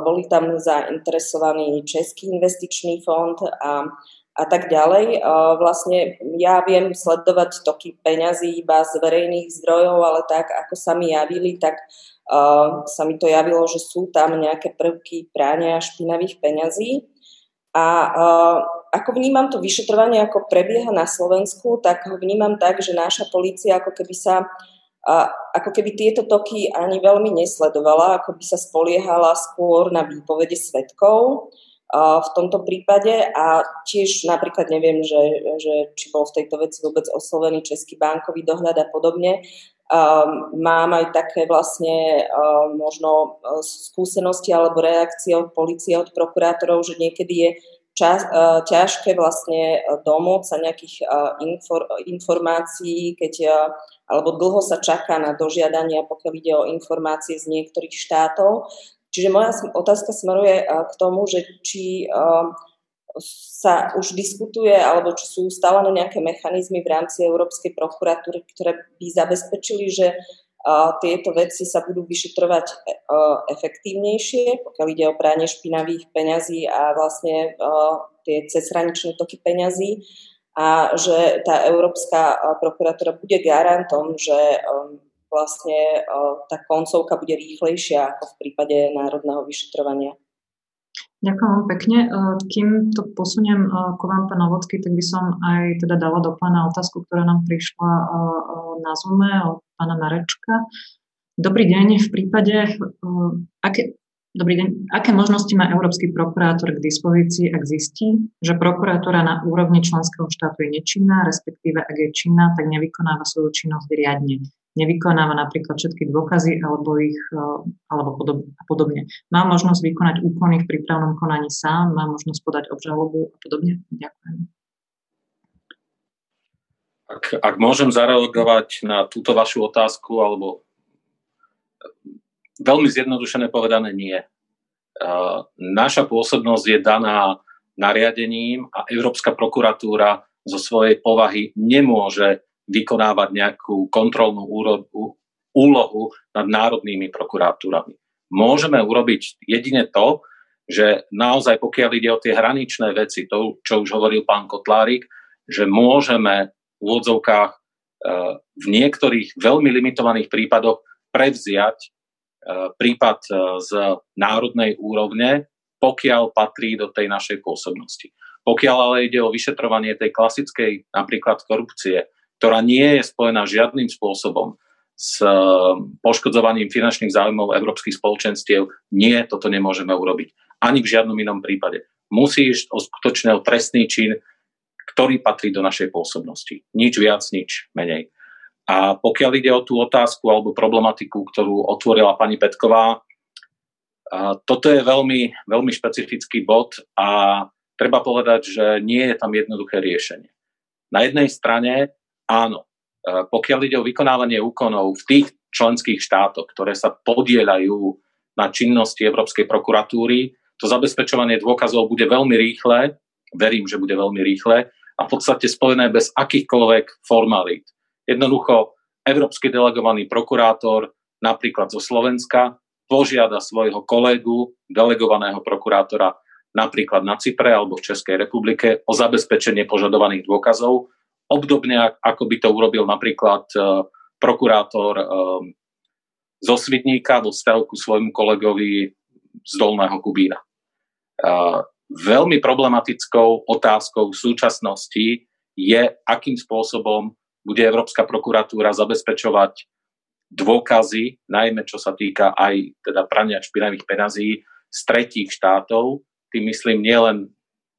Boli tam zainteresovaný Český investičný fond a, a tak ďalej. Vlastne ja viem sledovať toky peňazí iba z verejných zdrojov, ale tak, ako sa mi javili, tak sa mi to javilo, že sú tam nejaké prvky prania špinavých peňazí. A ako vnímam to vyšetrovanie, ako prebieha na Slovensku, tak ho vnímam tak, že naša policia ako keby sa uh, ako keby tieto toky ani veľmi nesledovala, ako by sa spoliehala skôr na výpovede svetkov v tomto prípade. A tiež napríklad neviem, že, že či bol v tejto veci vôbec oslovený Český bankový dohľad a podobne, Um, mám aj také vlastne um, možno uh, skúsenosti alebo reakcie od policie, od prokurátorov, že niekedy je čas, uh, ťažké vlastne domôcť sa nejakých uh, infor, informácií, keď uh, alebo dlho sa čaká na dožiadania, pokiaľ ide o informácie z niektorých štátov. Čiže moja otázka smeruje k tomu, že či uh, sa už diskutuje, alebo či sú stále nejaké mechanizmy v rámci Európskej prokuratúry, ktoré by zabezpečili, že tieto veci sa budú vyšetrovať uh, efektívnejšie, pokiaľ ide o pranie špinavých peňazí a vlastne uh, tie cezhraničné toky peňazí a že tá Európska prokuratúra bude garantom, že vlastne tá koncovka bude rýchlejšia ako v prípade národného vyšetrovania. Ďakujem vám pekne. E, kým to posuniem e, k vám, pán Novocký, tak by som aj teda dala do pána otázku, ktorá nám prišla e, na Zoome od pána Marečka. Dobrý deň, v prípade, aké, dobrý deň, aké možnosti má Európsky prokurátor k dispozícii, ak zistí, že prokuratúra na úrovni členského štátu je nečinná, respektíve ak je činná, tak nevykonáva svoju činnosť riadne nevykonáva napríklad všetky dôkazy alebo ich e, alebo podobne. Má možnosť vykonať úkony v prípravnom konaní sám, má možnosť podať obžalobu a podobne. Ďakujem. Ak, ak môžem zareagovať na túto vašu otázku, alebo veľmi zjednodušené povedané nie. Uh, naša pôsobnosť je daná nariadením a Európska prokuratúra zo svojej povahy nemôže vykonávať nejakú kontrolnú úlohu nad národnými prokuratúrami. Môžeme urobiť jedine to, že naozaj pokiaľ ide o tie hraničné veci, to, čo už hovoril pán Kotlárik, že môžeme v úvodzovkách e, v niektorých veľmi limitovaných prípadoch prevziať e, prípad e, z národnej úrovne, pokiaľ patrí do tej našej pôsobnosti. Pokiaľ ale ide o vyšetrovanie tej klasickej napríklad korupcie, ktorá nie je spojená žiadnym spôsobom s e, poškodzovaním finančných záujmov európskych spoločenstiev, nie, toto nemôžeme urobiť. Ani v žiadnom inom prípade. Musí ísť o skutočného trestný čin, ktorý patrí do našej pôsobnosti. Nič viac, nič menej. A pokiaľ ide o tú otázku alebo problematiku, ktorú otvorila pani Petková, toto je veľmi, veľmi špecifický bod a treba povedať, že nie je tam jednoduché riešenie. Na jednej strane áno, E, pokiaľ ide o vykonávanie úkonov v tých členských štátoch, ktoré sa podielajú na činnosti Európskej prokuratúry, to zabezpečovanie dôkazov bude veľmi rýchle, verím, že bude veľmi rýchle a v podstate spojené bez akýchkoľvek formalít. Jednoducho, európsky delegovaný prokurátor, napríklad zo Slovenska, požiada svojho kolegu, delegovaného prokurátora, napríklad na Cypre alebo v Českej republike, o zabezpečenie požadovaných dôkazov obdobne ako by to urobil napríklad uh, prokurátor uh, zo Svidníka vo vzťahu ku svojmu kolegovi z Dolného Kubína. Uh, veľmi problematickou otázkou v súčasnosti je, akým spôsobom bude Európska prokuratúra zabezpečovať dôkazy, najmä čo sa týka aj teda prania špinavých penazí z tretích štátov, tým myslím nielen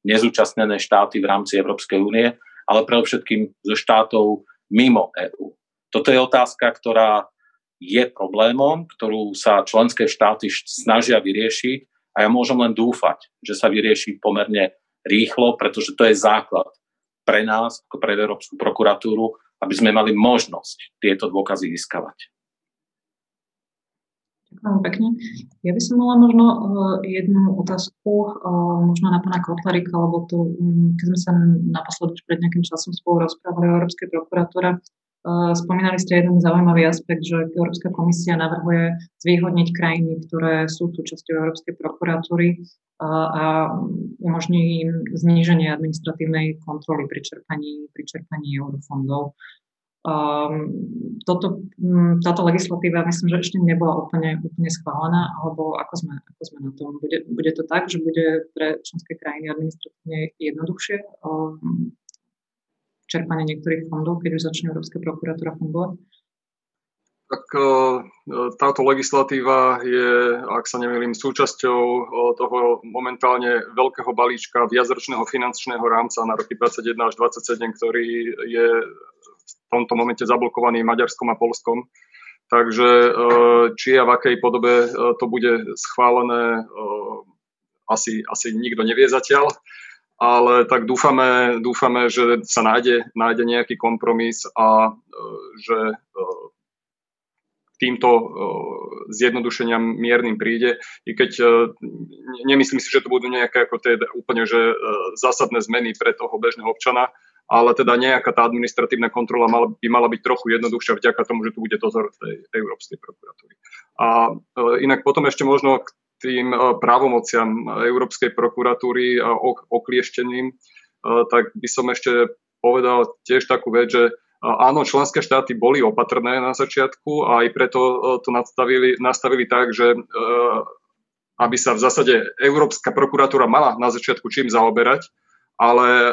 nezúčastnené štáty v rámci Európskej únie, ale predovšetkým zo štátov mimo EÚ. Toto je otázka, ktorá je problémom, ktorú sa členské štáty snažia vyriešiť a ja môžem len dúfať, že sa vyrieši pomerne rýchlo, pretože to je základ pre nás, ako pre Európsku prokuratúru, aby sme mali možnosť tieto dôkazy získavať. Ďakujem pekne. Ja by som mala možno uh, jednu otázku, uh, možno na pána Kotlarika, lebo tu, um, keď sme sa naposledy už pred nejakým časom spolu rozprávali o Európskej prokuratúre, uh, spomínali ste jeden zaujímavý aspekt, že Európska komisia navrhuje zvýhodniť krajiny, ktoré sú súčasťou Európskej prokuratúry a umožní im zníženie administratívnej kontroly pri čerpaní, pri čerpaní eurofondov. Um, toto, um, táto legislatíva myslím, že ešte nebola úplne, úplne schválená, alebo ako sme, ako sme na tom. Bude, bude to tak, že bude pre členské krajiny administratívne jednoduchšie um, čerpanie niektorých fondov, keď už začne Európska prokuratúra fungovať? Tak e, táto legislatíva je, ak sa nemýlim, súčasťou e, toho momentálne veľkého balíčka viacročného finančného rámca na roky 21 až 27, ktorý je tomto momente zablokovaný Maďarskom a Polskom. Takže e, či a v akej podobe to bude schválené, asi, asi nikto nevie zatiaľ ale tak dúfame, dúfame že sa nájde, nájde nejaký kompromis a že týmto zjednodušeniam miernym príde, i keď nemyslím si, že to budú nejaké ako teda úplne že zásadné zmeny pre toho bežného občana, ale teda nejaká tá administratívna kontrola mala, by mala byť trochu jednoduchšia vďaka tomu, že tu bude dozor tej Európskej prokuratúry. A inak potom ešte možno k tým právomociam Európskej prokuratúry a oklieštením, tak by som ešte povedal tiež takú vec, že Áno, členské štáty boli opatrné na začiatku a aj preto e, to nastavili, nastavili tak, že e, aby sa v zásade Európska prokuratúra mala na začiatku čím zaoberať, ale e,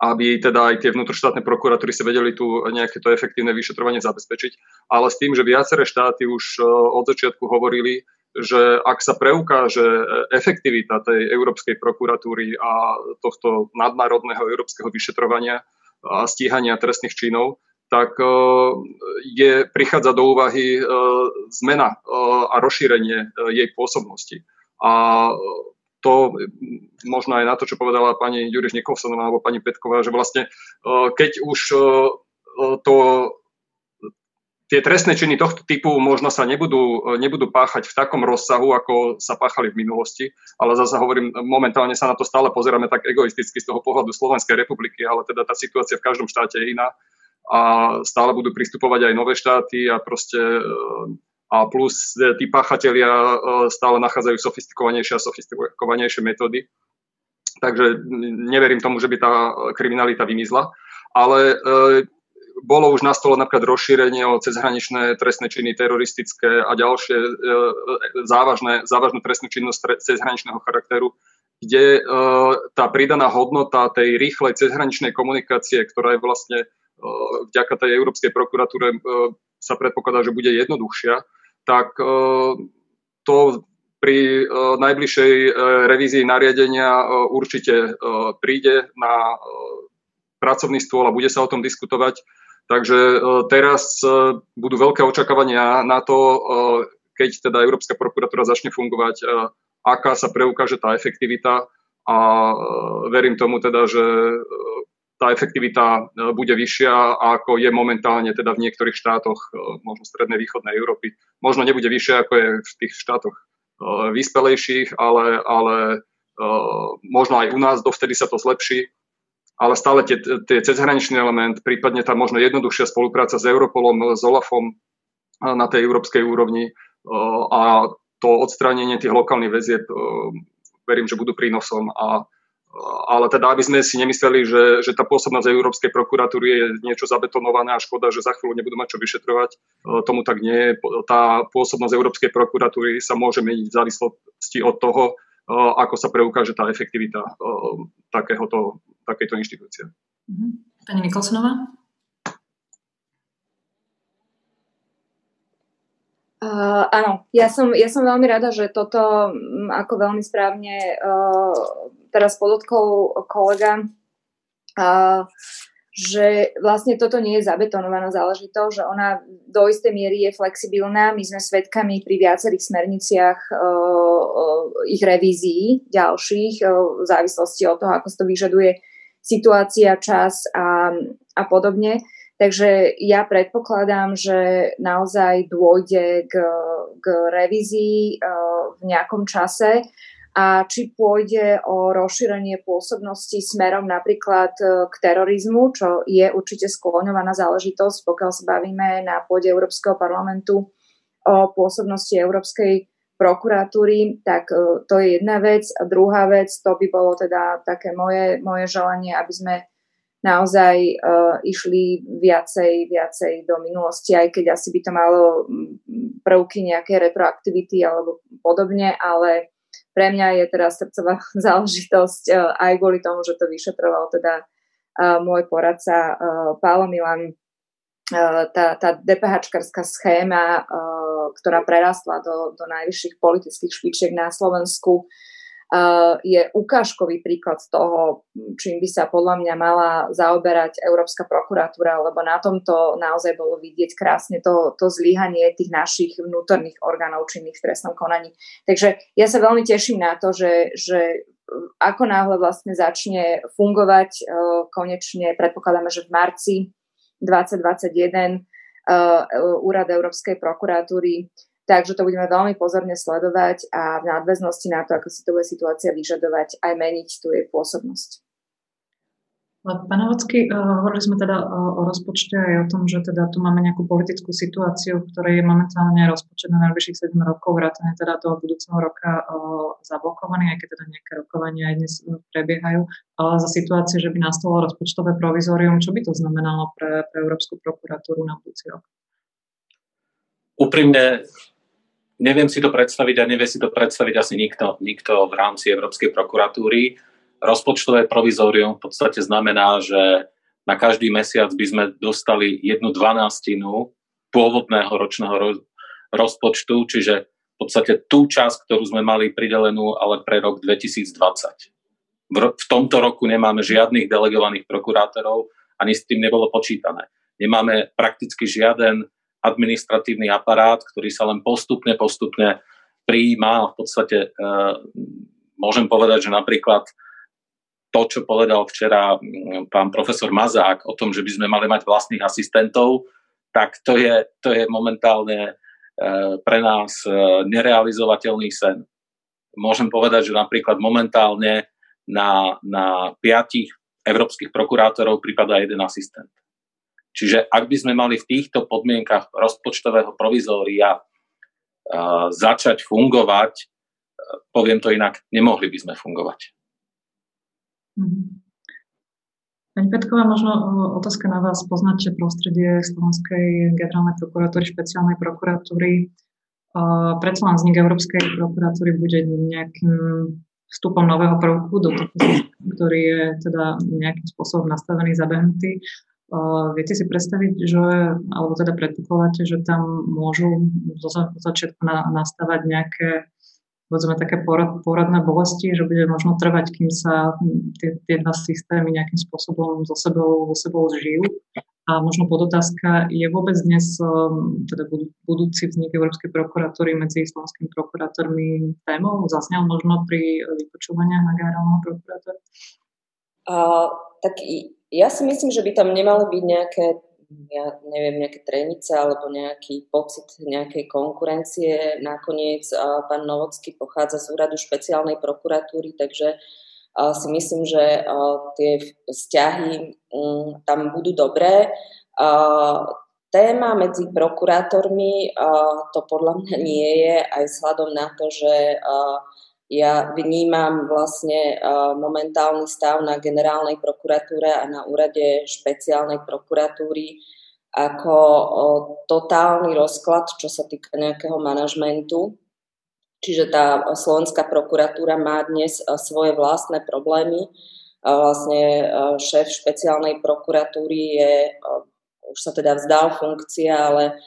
aby teda aj tie vnútroštátne prokuratúry sa vedeli tu nejaké to efektívne vyšetrovanie zabezpečiť. Ale s tým, že viaceré štáty už od začiatku hovorili, že ak sa preukáže efektivita tej Európskej prokuratúry a tohto nadnárodného európskeho vyšetrovania, a stíhania trestných činov, tak e, je, prichádza do úvahy e, zmena e, a rozšírenie jej pôsobnosti. A to možno aj na to, čo povedala pani Juriš Nikolsonová alebo pani Petková, že vlastne keď už to tie trestné činy tohto typu možno sa nebudú, nebudú páchať v takom rozsahu, ako sa páchali v minulosti, ale zase hovorím, momentálne sa na to stále pozeráme tak egoisticky z toho pohľadu Slovenskej republiky, ale teda tá situácia v každom štáte je iná a stále budú pristupovať aj nové štáty a proste a plus tí páchatelia e, stále nachádzajú sofistikovanejšie a sofistikovanejšie metódy. Takže neverím tomu, že by tá kriminalita vymizla. Ale e, bolo už na stole napríklad rozšírenie o cezhraničné trestné činy teroristické a ďalšie e, závažné, závažnú trestnú činnosť cezhraničného charakteru, kde e, tá pridaná hodnota tej rýchlej cezhraničnej komunikácie, ktorá je vlastne e, vďaka tej Európskej prokuratúre sa predpokladá, že bude jednoduchšia, tak to pri najbližšej revízii nariadenia určite príde na pracovný stôl a bude sa o tom diskutovať. Takže teraz budú veľké očakávania na to, keď teda Európska prokuratúra začne fungovať, aká sa preukáže tá efektivita a verím tomu teda, že tá efektivita e, bude vyššia, ako je momentálne teda v niektorých štátoch, e, možno strednej východnej Európy. Možno nebude vyššia, ako je v tých štátoch e, vyspelejších, ale, ale možno aj u nás, dovtedy sa to zlepší. Ale stále tie, tie cezhraničný element, prípadne tá možno jednoduchšia spolupráca s Europolom, s OLAFom na tej európskej úrovni a to odstránenie tých lokálnych väzieb, verím, že budú prínosom a ale teda, aby sme si nemysleli, že, že tá pôsobnosť Európskej prokuratúry je niečo zabetonované a škoda, že za chvíľu nebudú mať čo vyšetrovať. E, tomu tak nie. Tá pôsobnosť Európskej prokuratúry sa môže meniť v závislosti od toho, e, ako sa preukáže tá efektivita e, takéhoto, takejto inštitúcie. Mhm. Pani Nikolsonová? Uh, áno, ja som, ja som veľmi rada, že toto, ako veľmi správne uh, teraz podotkol kolega, uh, že vlastne toto nie je zabetonovaná záležitosť, že ona do istej miery je flexibilná. My sme svedkami pri viacerých smerniciach uh, ich revízií ďalších uh, v závislosti od toho, ako to vyžaduje situácia, čas a, a podobne. Takže ja predpokladám, že naozaj dôjde k, k revízii v nejakom čase a či pôjde o rozšírenie pôsobnosti smerom napríklad uh, k terorizmu, čo je určite skloňovaná záležitosť, pokiaľ sa bavíme na pôde Európskeho parlamentu o pôsobnosti Európskej prokuratúry, tak uh, to je jedna vec. A druhá vec, to by bolo teda také moje, moje želanie, aby sme naozaj uh, išli viacej, viacej do minulosti, aj keď asi by to malo prvky nejaké retroaktivity alebo podobne, ale pre mňa je teraz srdcová záležitosť uh, aj kvôli tomu, že to vyšetroval teda uh, môj poradca uh, Pálo Milan, tá, tá DPH-čkarská schéma, ktorá prerastla do, do najvyšších politických špičiek na Slovensku, je ukážkový príklad toho, čím by sa podľa mňa mala zaoberať Európska prokuratúra, lebo na tomto naozaj bolo vidieť krásne to, to zlyhanie tých našich vnútorných orgánov činných v trestnom konaní. Takže ja sa veľmi teším na to, že, že ako náhle vlastne začne fungovať, e, konečne predpokladáme, že v marci 2021 e, úrad Európskej prokuratúry Takže to budeme veľmi pozorne sledovať a v nadväznosti na to, ako si to bude situácia vyžadovať, aj meniť tú jej pôsobnosť. Pán Hovocký, eh, hovorili sme teda eh, o rozpočte aj o tom, že teda tu máme nejakú politickú situáciu, v ktorej je momentálne rozpočet na najbližších 7 rokov, vrátane teda toho budúceho roka eh, zablokovaný, aj keď teda nejaké rokovania aj dnes prebiehajú. Ale za situáciu, že by nastalo rozpočtové provizórium, čo by to znamenalo pre, pre Európsku prokuratúru na budúci rok? Úprimne neviem si to predstaviť a nevie si to predstaviť asi nikto, nikto v rámci Európskej prokuratúry. Rozpočtové provizórium v podstate znamená, že na každý mesiac by sme dostali jednu dvanástinu pôvodného ročného rozpočtu, čiže v podstate tú časť, ktorú sme mali pridelenú ale pre rok 2020. V, v tomto roku nemáme žiadnych delegovaných prokurátorov, ani s tým nebolo počítané. Nemáme prakticky žiaden administratívny aparát, ktorý sa len postupne, postupne prijíma. V podstate e, môžem povedať, že napríklad to, čo povedal včera pán profesor Mazák o tom, že by sme mali mať vlastných asistentov, tak to je, to je momentálne e, pre nás e, nerealizovateľný sen. Môžem povedať, že napríklad momentálne na, na piatich európskych prokurátorov prípada jeden asistent. Čiže ak by sme mali v týchto podmienkach rozpočtového provizória uh, začať fungovať, uh, poviem to inak, nemohli by sme fungovať. Mhm. Pani Petková, možno otázka na vás. Poznáte prostredie Slovenskej generálnej prokuratúry, špeciálnej prokuratúry. Predsa len vznik Európskej prokuratúry bude nejakým vstupom nového prvku do toho, ktorý je teda nejakým spôsobom nastavený, zabehnutý. Viete si predstaviť, že, alebo teda predpokladáte, že tam môžu zo začiatku na, nastávať nejaké povedzme také porad, poradné bolesti, že bude možno trvať, kým sa tie, tie dva systémy nejakým spôsobom so sebou, so sebou zžijú. A možno podotázka, je vôbec dnes um, teda budúci vznik Európskej prokuratúry medzi slovenskými prokurátormi témou? Zaznel možno pri vypočúvaniach na generálneho prokurátora? Uh, tak ja si myslím, že by tam nemali byť nejaké ja neviem, nejaké trenice alebo nejaký pocit nejakej konkurencie. Nakoniec pán Novocký pochádza z úradu špeciálnej prokuratúry, takže si myslím, že tie vzťahy mm, tam budú dobré. Téma medzi prokurátormi to podľa mňa nie je aj vzhľadom na to, že ja vnímam vlastne momentálny stav na generálnej prokuratúre a na úrade špeciálnej prokuratúry ako totálny rozklad, čo sa týka nejakého manažmentu. Čiže tá slovenská prokuratúra má dnes svoje vlastné problémy. Vlastne šéf špeciálnej prokuratúry je, už sa teda vzdal funkcia, ale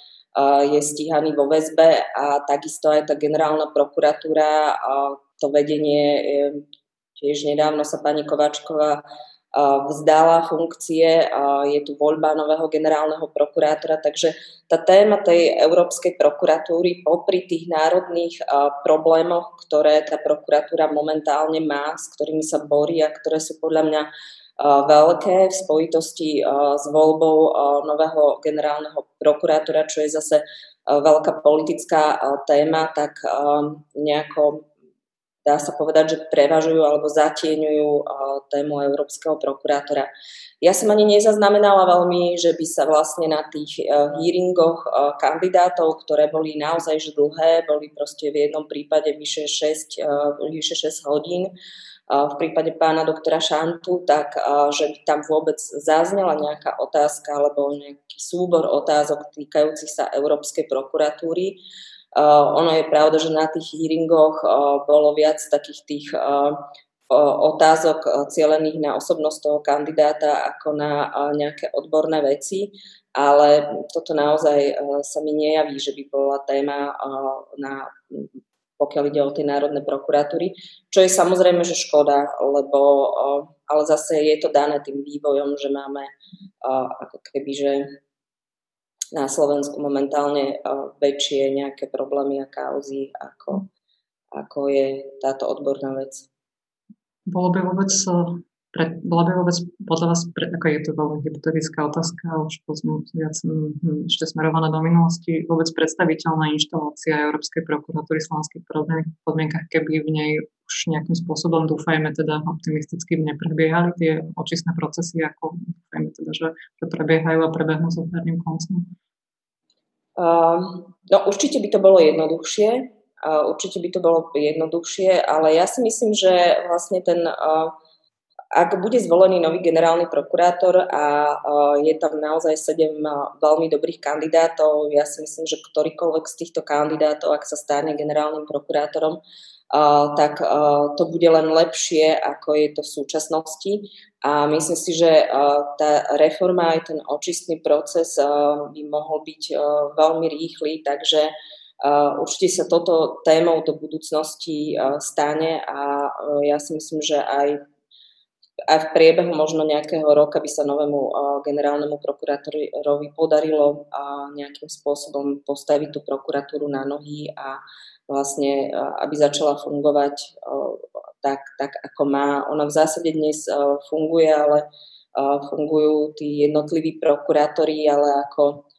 je stíhaný vo väzbe a takisto aj tá generálna prokuratúra to vedenie, tiež nedávno sa pani Kovačková vzdala funkcie, je tu voľba nového generálneho prokurátora, takže tá téma tej Európskej prokuratúry popri tých národných problémoch, ktoré tá prokuratúra momentálne má, s ktorými sa borí a ktoré sú podľa mňa veľké v spojitosti s voľbou nového generálneho prokurátora, čo je zase veľká politická téma, tak nejako dá sa povedať, že prevažujú alebo zatieňujú tému európskeho prokurátora. Ja som ani nezaznamenala veľmi, že by sa vlastne na tých hearingoch kandidátov, ktoré boli naozaj že dlhé, boli proste v jednom prípade vyše 6, vyše 6 hodín, v prípade pána doktora Šantu, tak že by tam vôbec zaznela nejaká otázka alebo nejaký súbor otázok týkajúcich sa Európskej prokuratúry. Uh, ono je pravda, že na tých hearingoch uh, bolo viac takých tých uh, otázok cielených na osobnosť toho kandidáta ako na nejaké odborné veci, ale toto naozaj sa mi nejaví, že by bola téma na pokiaľ ide o tie národné prokuratúry, čo je samozrejme, že škoda, lebo ale zase je to dané tým vývojom, že máme ako keby, že na Slovensku momentálne väčšie nejaké problémy a kauzy, ako, ako je táto odborná vec. Bolo by vôbec, pre, bola by vôbec podľa vás, pre, ako je to veľmi hypotetická otázka, už viac hm, ešte smerovaná do minulosti, vôbec predstaviteľná inštalácia Európskej prokuratúry v slovenských podmienkach, keby v nej už nejakým spôsobom, dúfajme teda optimisticky, neprebiehali tie očistné procesy, ako dúfajme teda, že, že prebiehajú a prebehnú s otvorným koncom? Uh, no určite by to bolo jednoduchšie, uh, určite by to bolo jednoduchšie, ale ja si myslím, že vlastne ten, uh, ak bude zvolený nový generálny prokurátor a uh, je tam naozaj sedem veľmi dobrých kandidátov, ja si myslím, že ktorýkoľvek z týchto kandidátov, ak sa stane generálnym prokurátorom, tak to bude len lepšie, ako je to v súčasnosti. A myslím si, že tá reforma aj ten očistný proces by mohol byť veľmi rýchly, takže určite sa toto témou do budúcnosti stane a ja si myslím, že aj aj v priebehu možno nejakého roka by sa novému generálnemu prokurátorovi podarilo nejakým spôsobom postaviť tú prokuratúru na nohy a vlastne, aby začala fungovať tak, tak ako má. Ona v zásade dnes funguje, ale fungujú tí jednotliví prokurátori, ale ako,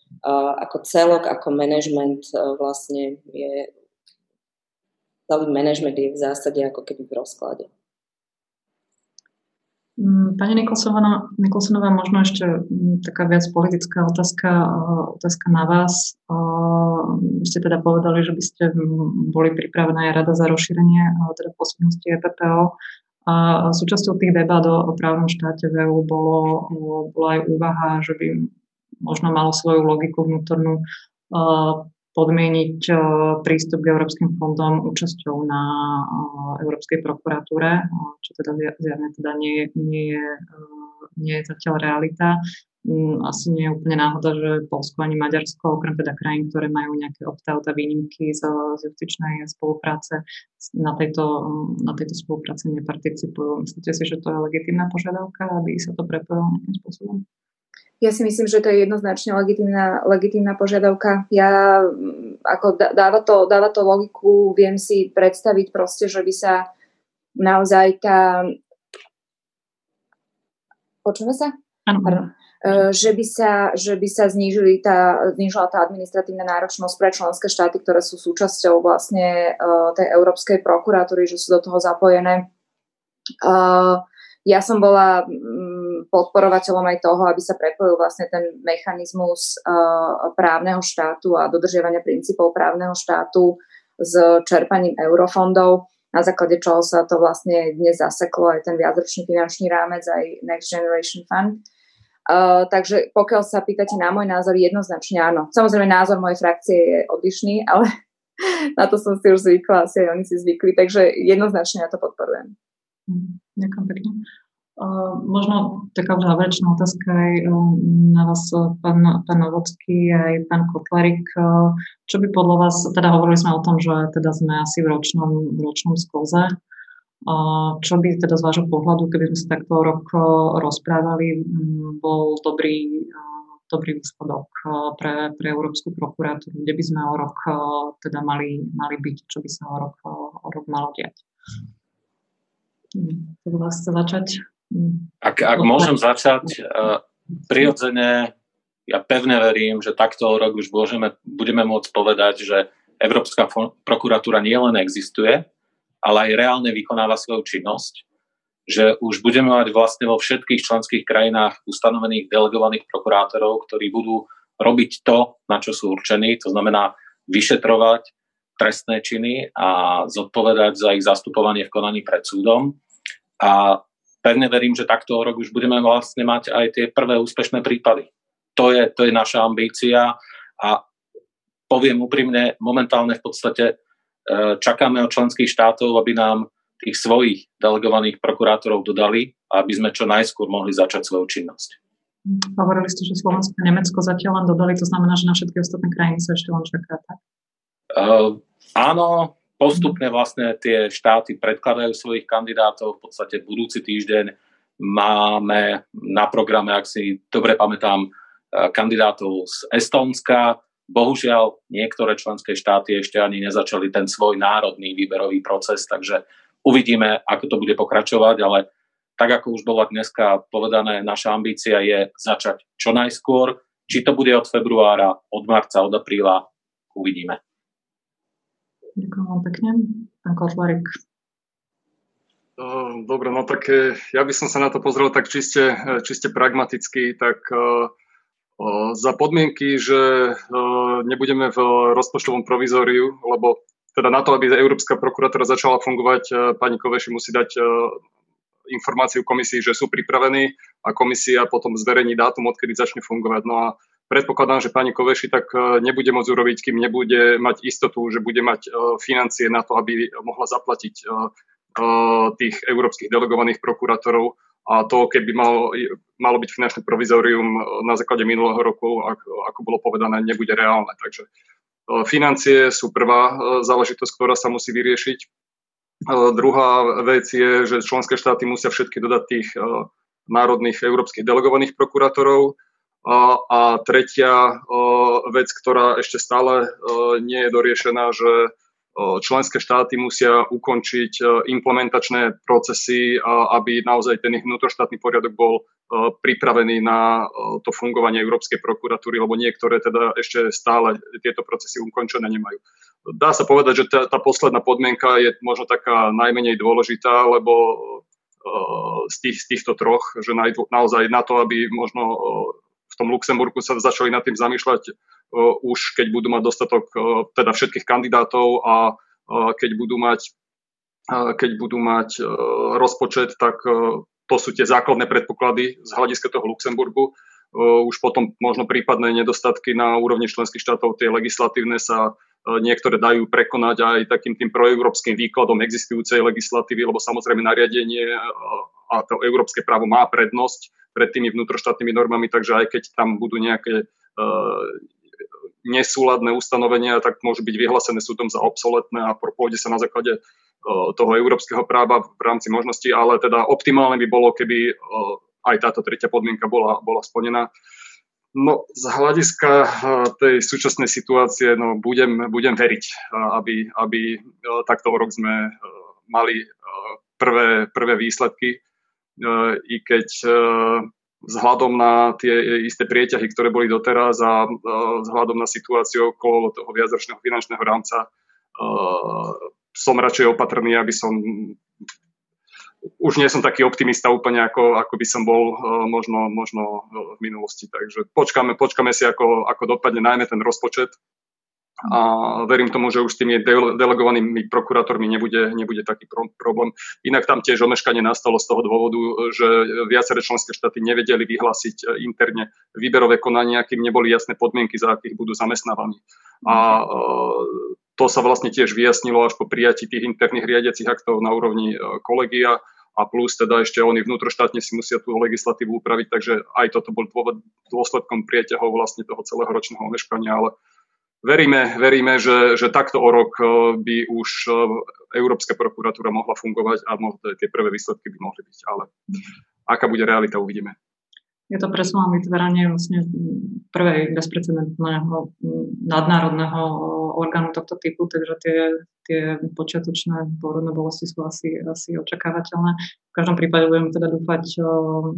ako celok, ako management vlastne je celý management je v zásade ako keby v rozklade. Mm, pani Nikolsonová, možno ešte mm, taká viac politická otázka, otázka na vás. Vy ste teda povedali, že by ste mm, boli pripravená aj rada za rozšírenie teda posobnosti EPPO. A súčasťou tých debat o, o právnom štáte v EU bolo, bola aj úvaha, že by možno malo svoju logiku vnútornú podmieniť prístup k európskym fondom účasťou na Európskej prokuratúre, čo teda zjavne teda nie, nie, nie je zatiaľ realita. Mm, asi nie je úplne náhoda, že Polsko ani Maďarsko, okrem teda krajín, ktoré majú nejaké opt-out a výnimky z, z justičnej spolupráce, na tejto, na tejto spolupráce neparticipujú. Myslíte si, že to je legitimná požiadavka, aby sa to prepojilo nejakým spôsobom? Ja si myslím, že to je jednoznačne legitimná, legitimná požiadavka. Ja, mm, ako dáva to, dáva to logiku, viem si predstaviť proste, že by sa naozaj tá... Počúva sa? Áno. E, že by sa, že by sa znížili tá, znížila tá administratívna náročnosť pre členské štáty, ktoré sú súčasťou vlastne uh, tej Európskej prokuratúry, že sú do toho zapojené. Uh, ja som bola um, podporovateľom aj toho, aby sa prepojil vlastne ten mechanizmus uh, právneho štátu a dodržiavania princípov právneho štátu s čerpaním eurofondov, na základe čoho sa to vlastne dnes zaseklo aj ten viacročný finančný rámec, aj Next Generation Fund. Uh, takže pokiaľ sa pýtate na môj názor, jednoznačne áno. Samozrejme názor mojej frakcie je odlišný, ale na to som si už zvykla, asi aj oni si zvykli, takže jednoznačne ja to podporujem. Mhm, ďakujem pekne. Uh, možno taká záverečná otázka aj uh, na vás, pán, pán Novocký, aj pán Kotlarik. Uh, čo by podľa vás, teda hovorili sme o tom, že teda sme asi v ročnom, v ročnom sklze, čo by teda z vášho pohľadu, keby sme sa takto rok rozprávali, bol dobrý, dobrý výsledok pre, pre Európsku prokuratúru, kde by sme o rok teda mali, mali byť, čo by sa o rok, o rok malo diať? To vás začať? Ak, ak môžem začať, prirodzene ja pevne verím, že takto rok už môžeme, budeme môcť povedať, že Európska prokuratúra nielen existuje, ale aj reálne vykonáva svoju činnosť, že už budeme mať vlastne vo všetkých členských krajinách ustanovených delegovaných prokurátorov, ktorí budú robiť to, na čo sú určení, to znamená vyšetrovať trestné činy a zodpovedať za ich zastupovanie v konaní pred súdom. A pevne verím, že takto rok už budeme vlastne mať aj tie prvé úspešné prípady. To je, to je naša ambícia a poviem úprimne, momentálne v podstate E, čakáme od členských štátov, aby nám tých svojich delegovaných prokurátorov dodali aby sme čo najskôr mohli začať svoju činnosť. Hovorili ste, že Slovensko a Nemecko zatiaľ len dodali, to znamená, že na všetky ostatné krajiny sa ešte len čaká, tak? Uh, áno, postupne vlastne tie štáty predkladajú svojich kandidátov. V podstate budúci týždeň máme na programe, ak si dobre pamätám, e, kandidátov z Estónska, Bohužiaľ, niektoré členské štáty ešte ani nezačali ten svoj národný výberový proces, takže uvidíme, ako to bude pokračovať, ale tak ako už bola dneska povedané, naša ambícia je začať čo najskôr. Či to bude od februára, od marca, od apríla, uvidíme. Ďakujem vám pekne. Pán Kotlarik. Dobre, no tak eh, ja by som sa na to pozrel tak čiste, eh, čiste pragmaticky, tak uh, za podmienky, že nebudeme v rozpočtovom provizóriu, lebo teda na to, aby Európska prokuratúra začala fungovať, pani Koveši musí dať informáciu komisii, že sú pripravení a komisia potom zverejní dátum, odkedy začne fungovať. No a predpokladám, že pani Koveši tak nebude môcť urobiť, kým nebude mať istotu, že bude mať financie na to, aby mohla zaplatiť tých európskych delegovaných prokurátorov a to, keby malo, malo byť finančné provizorium na základe minulého roku, ako, ako bolo povedané, nebude reálne. Takže e, financie sú prvá e, záležitosť, ktorá sa musí vyriešiť. E, druhá vec je, že členské štáty musia všetky dodať tých národných európskych delegovaných prokurátorov. A, a tretia vec, ktorá ešte stále nie je doriešená, že členské štáty musia ukončiť implementačné procesy, aby naozaj ten ich vnútroštátny poriadok bol pripravený na to fungovanie Európskej prokuratúry, lebo niektoré teda ešte stále tieto procesy ukončené nemajú. Dá sa povedať, že tá, tá posledná podmienka je možno taká najmenej dôležitá, lebo z, tých, z týchto troch, že naozaj na to, aby možno v tom Luxemburgu sa začali nad tým zamýšľať už keď budú mať dostatok teda všetkých kandidátov a keď budú mať, keď budú mať rozpočet, tak to sú tie základné predpoklady z hľadiska toho Luxemburgu. Už potom možno prípadné nedostatky na úrovni členských štátov, tie legislatívne sa niektoré dajú prekonať aj takým tým proeurópskym výkladom existujúcej legislatívy, lebo samozrejme nariadenie a to európske právo má prednosť pred tými vnútroštátnymi normami, takže aj keď tam budú nejaké nesúladné ustanovenia, tak môžu byť vyhlásené súdom za obsoletné a pôjde sa na základe toho európskeho práva v rámci možností, ale teda optimálne by bolo, keby aj táto tretia podmienka bola, bola splnená. No, z hľadiska tej súčasnej situácie no, budem, budem veriť, aby, aby takto o rok sme mali prvé, prvé výsledky, i keď vzhľadom na tie isté prieťahy, ktoré boli doteraz a vzhľadom na situáciu okolo toho viacročného finančného rámca som radšej opatrný, aby som už nie som taký optimista úplne, ako, ako by som bol možno, možno v minulosti. Takže počkáme, počkáme si, ako, ako dopadne najmä ten rozpočet a verím tomu, že už s tými delegovanými prokurátormi nebude, nebude taký problém. Inak tam tiež omeškanie nastalo z toho dôvodu, že viaceré členské štáty nevedeli vyhlásiť e, interne výberové konania, kým neboli jasné podmienky, za akých budú zamestnávaní. A to sa vlastne tiež vyjasnilo až po prijatí tých interných riadiacich aktov na úrovni kolegia a plus teda ešte oni vnútroštátne si musia tú legislatívu upraviť, takže aj toto bol dôsledkom prieťahov vlastne toho celého ročného omeškania, ale veríme, veríme že, že takto o rok eh, by už eh, Európska prokuratúra mohla fungovať a tie prvé výsledky by mohli byť, ale aká bude realita, uvidíme. Je to presne vytváranie vlastne prvej bezprecedentného nadnárodného orgánu tohto typu, takže tie, tie počiatočné pôrodné bolesti sú asi, asi očakávateľné. V každom prípade budeme teda dúfať,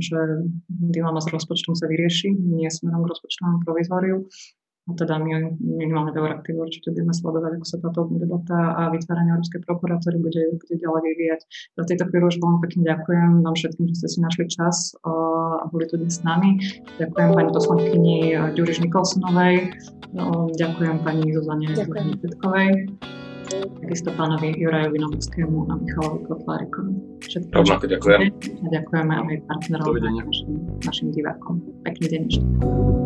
že dilema s rozpočtom sa vyrieši, nie smerom k rozpočtovému provizóriu a teda my minimálne v Euraktíve určite budeme sledovať, ako sa táto debata a vytváranie Európskej prokuratúry bude, bude ďalej vyvíjať. Za tejto chvíľu už veľmi pekne ďakujem vám všetkým, že ste si našli čas a boli tu dnes s nami. Ďakujem pani poslankyni Ďuriš Nikolsonovej, ďakujem pani Zuzane Petkovej, takisto pánovi Jurajovi Novickému a Michalovi Kotlárikovi. Všetko Rovnako ďakujem. A ďakujeme aj partnerom a našim, našim divákom. Pekný deň ešte.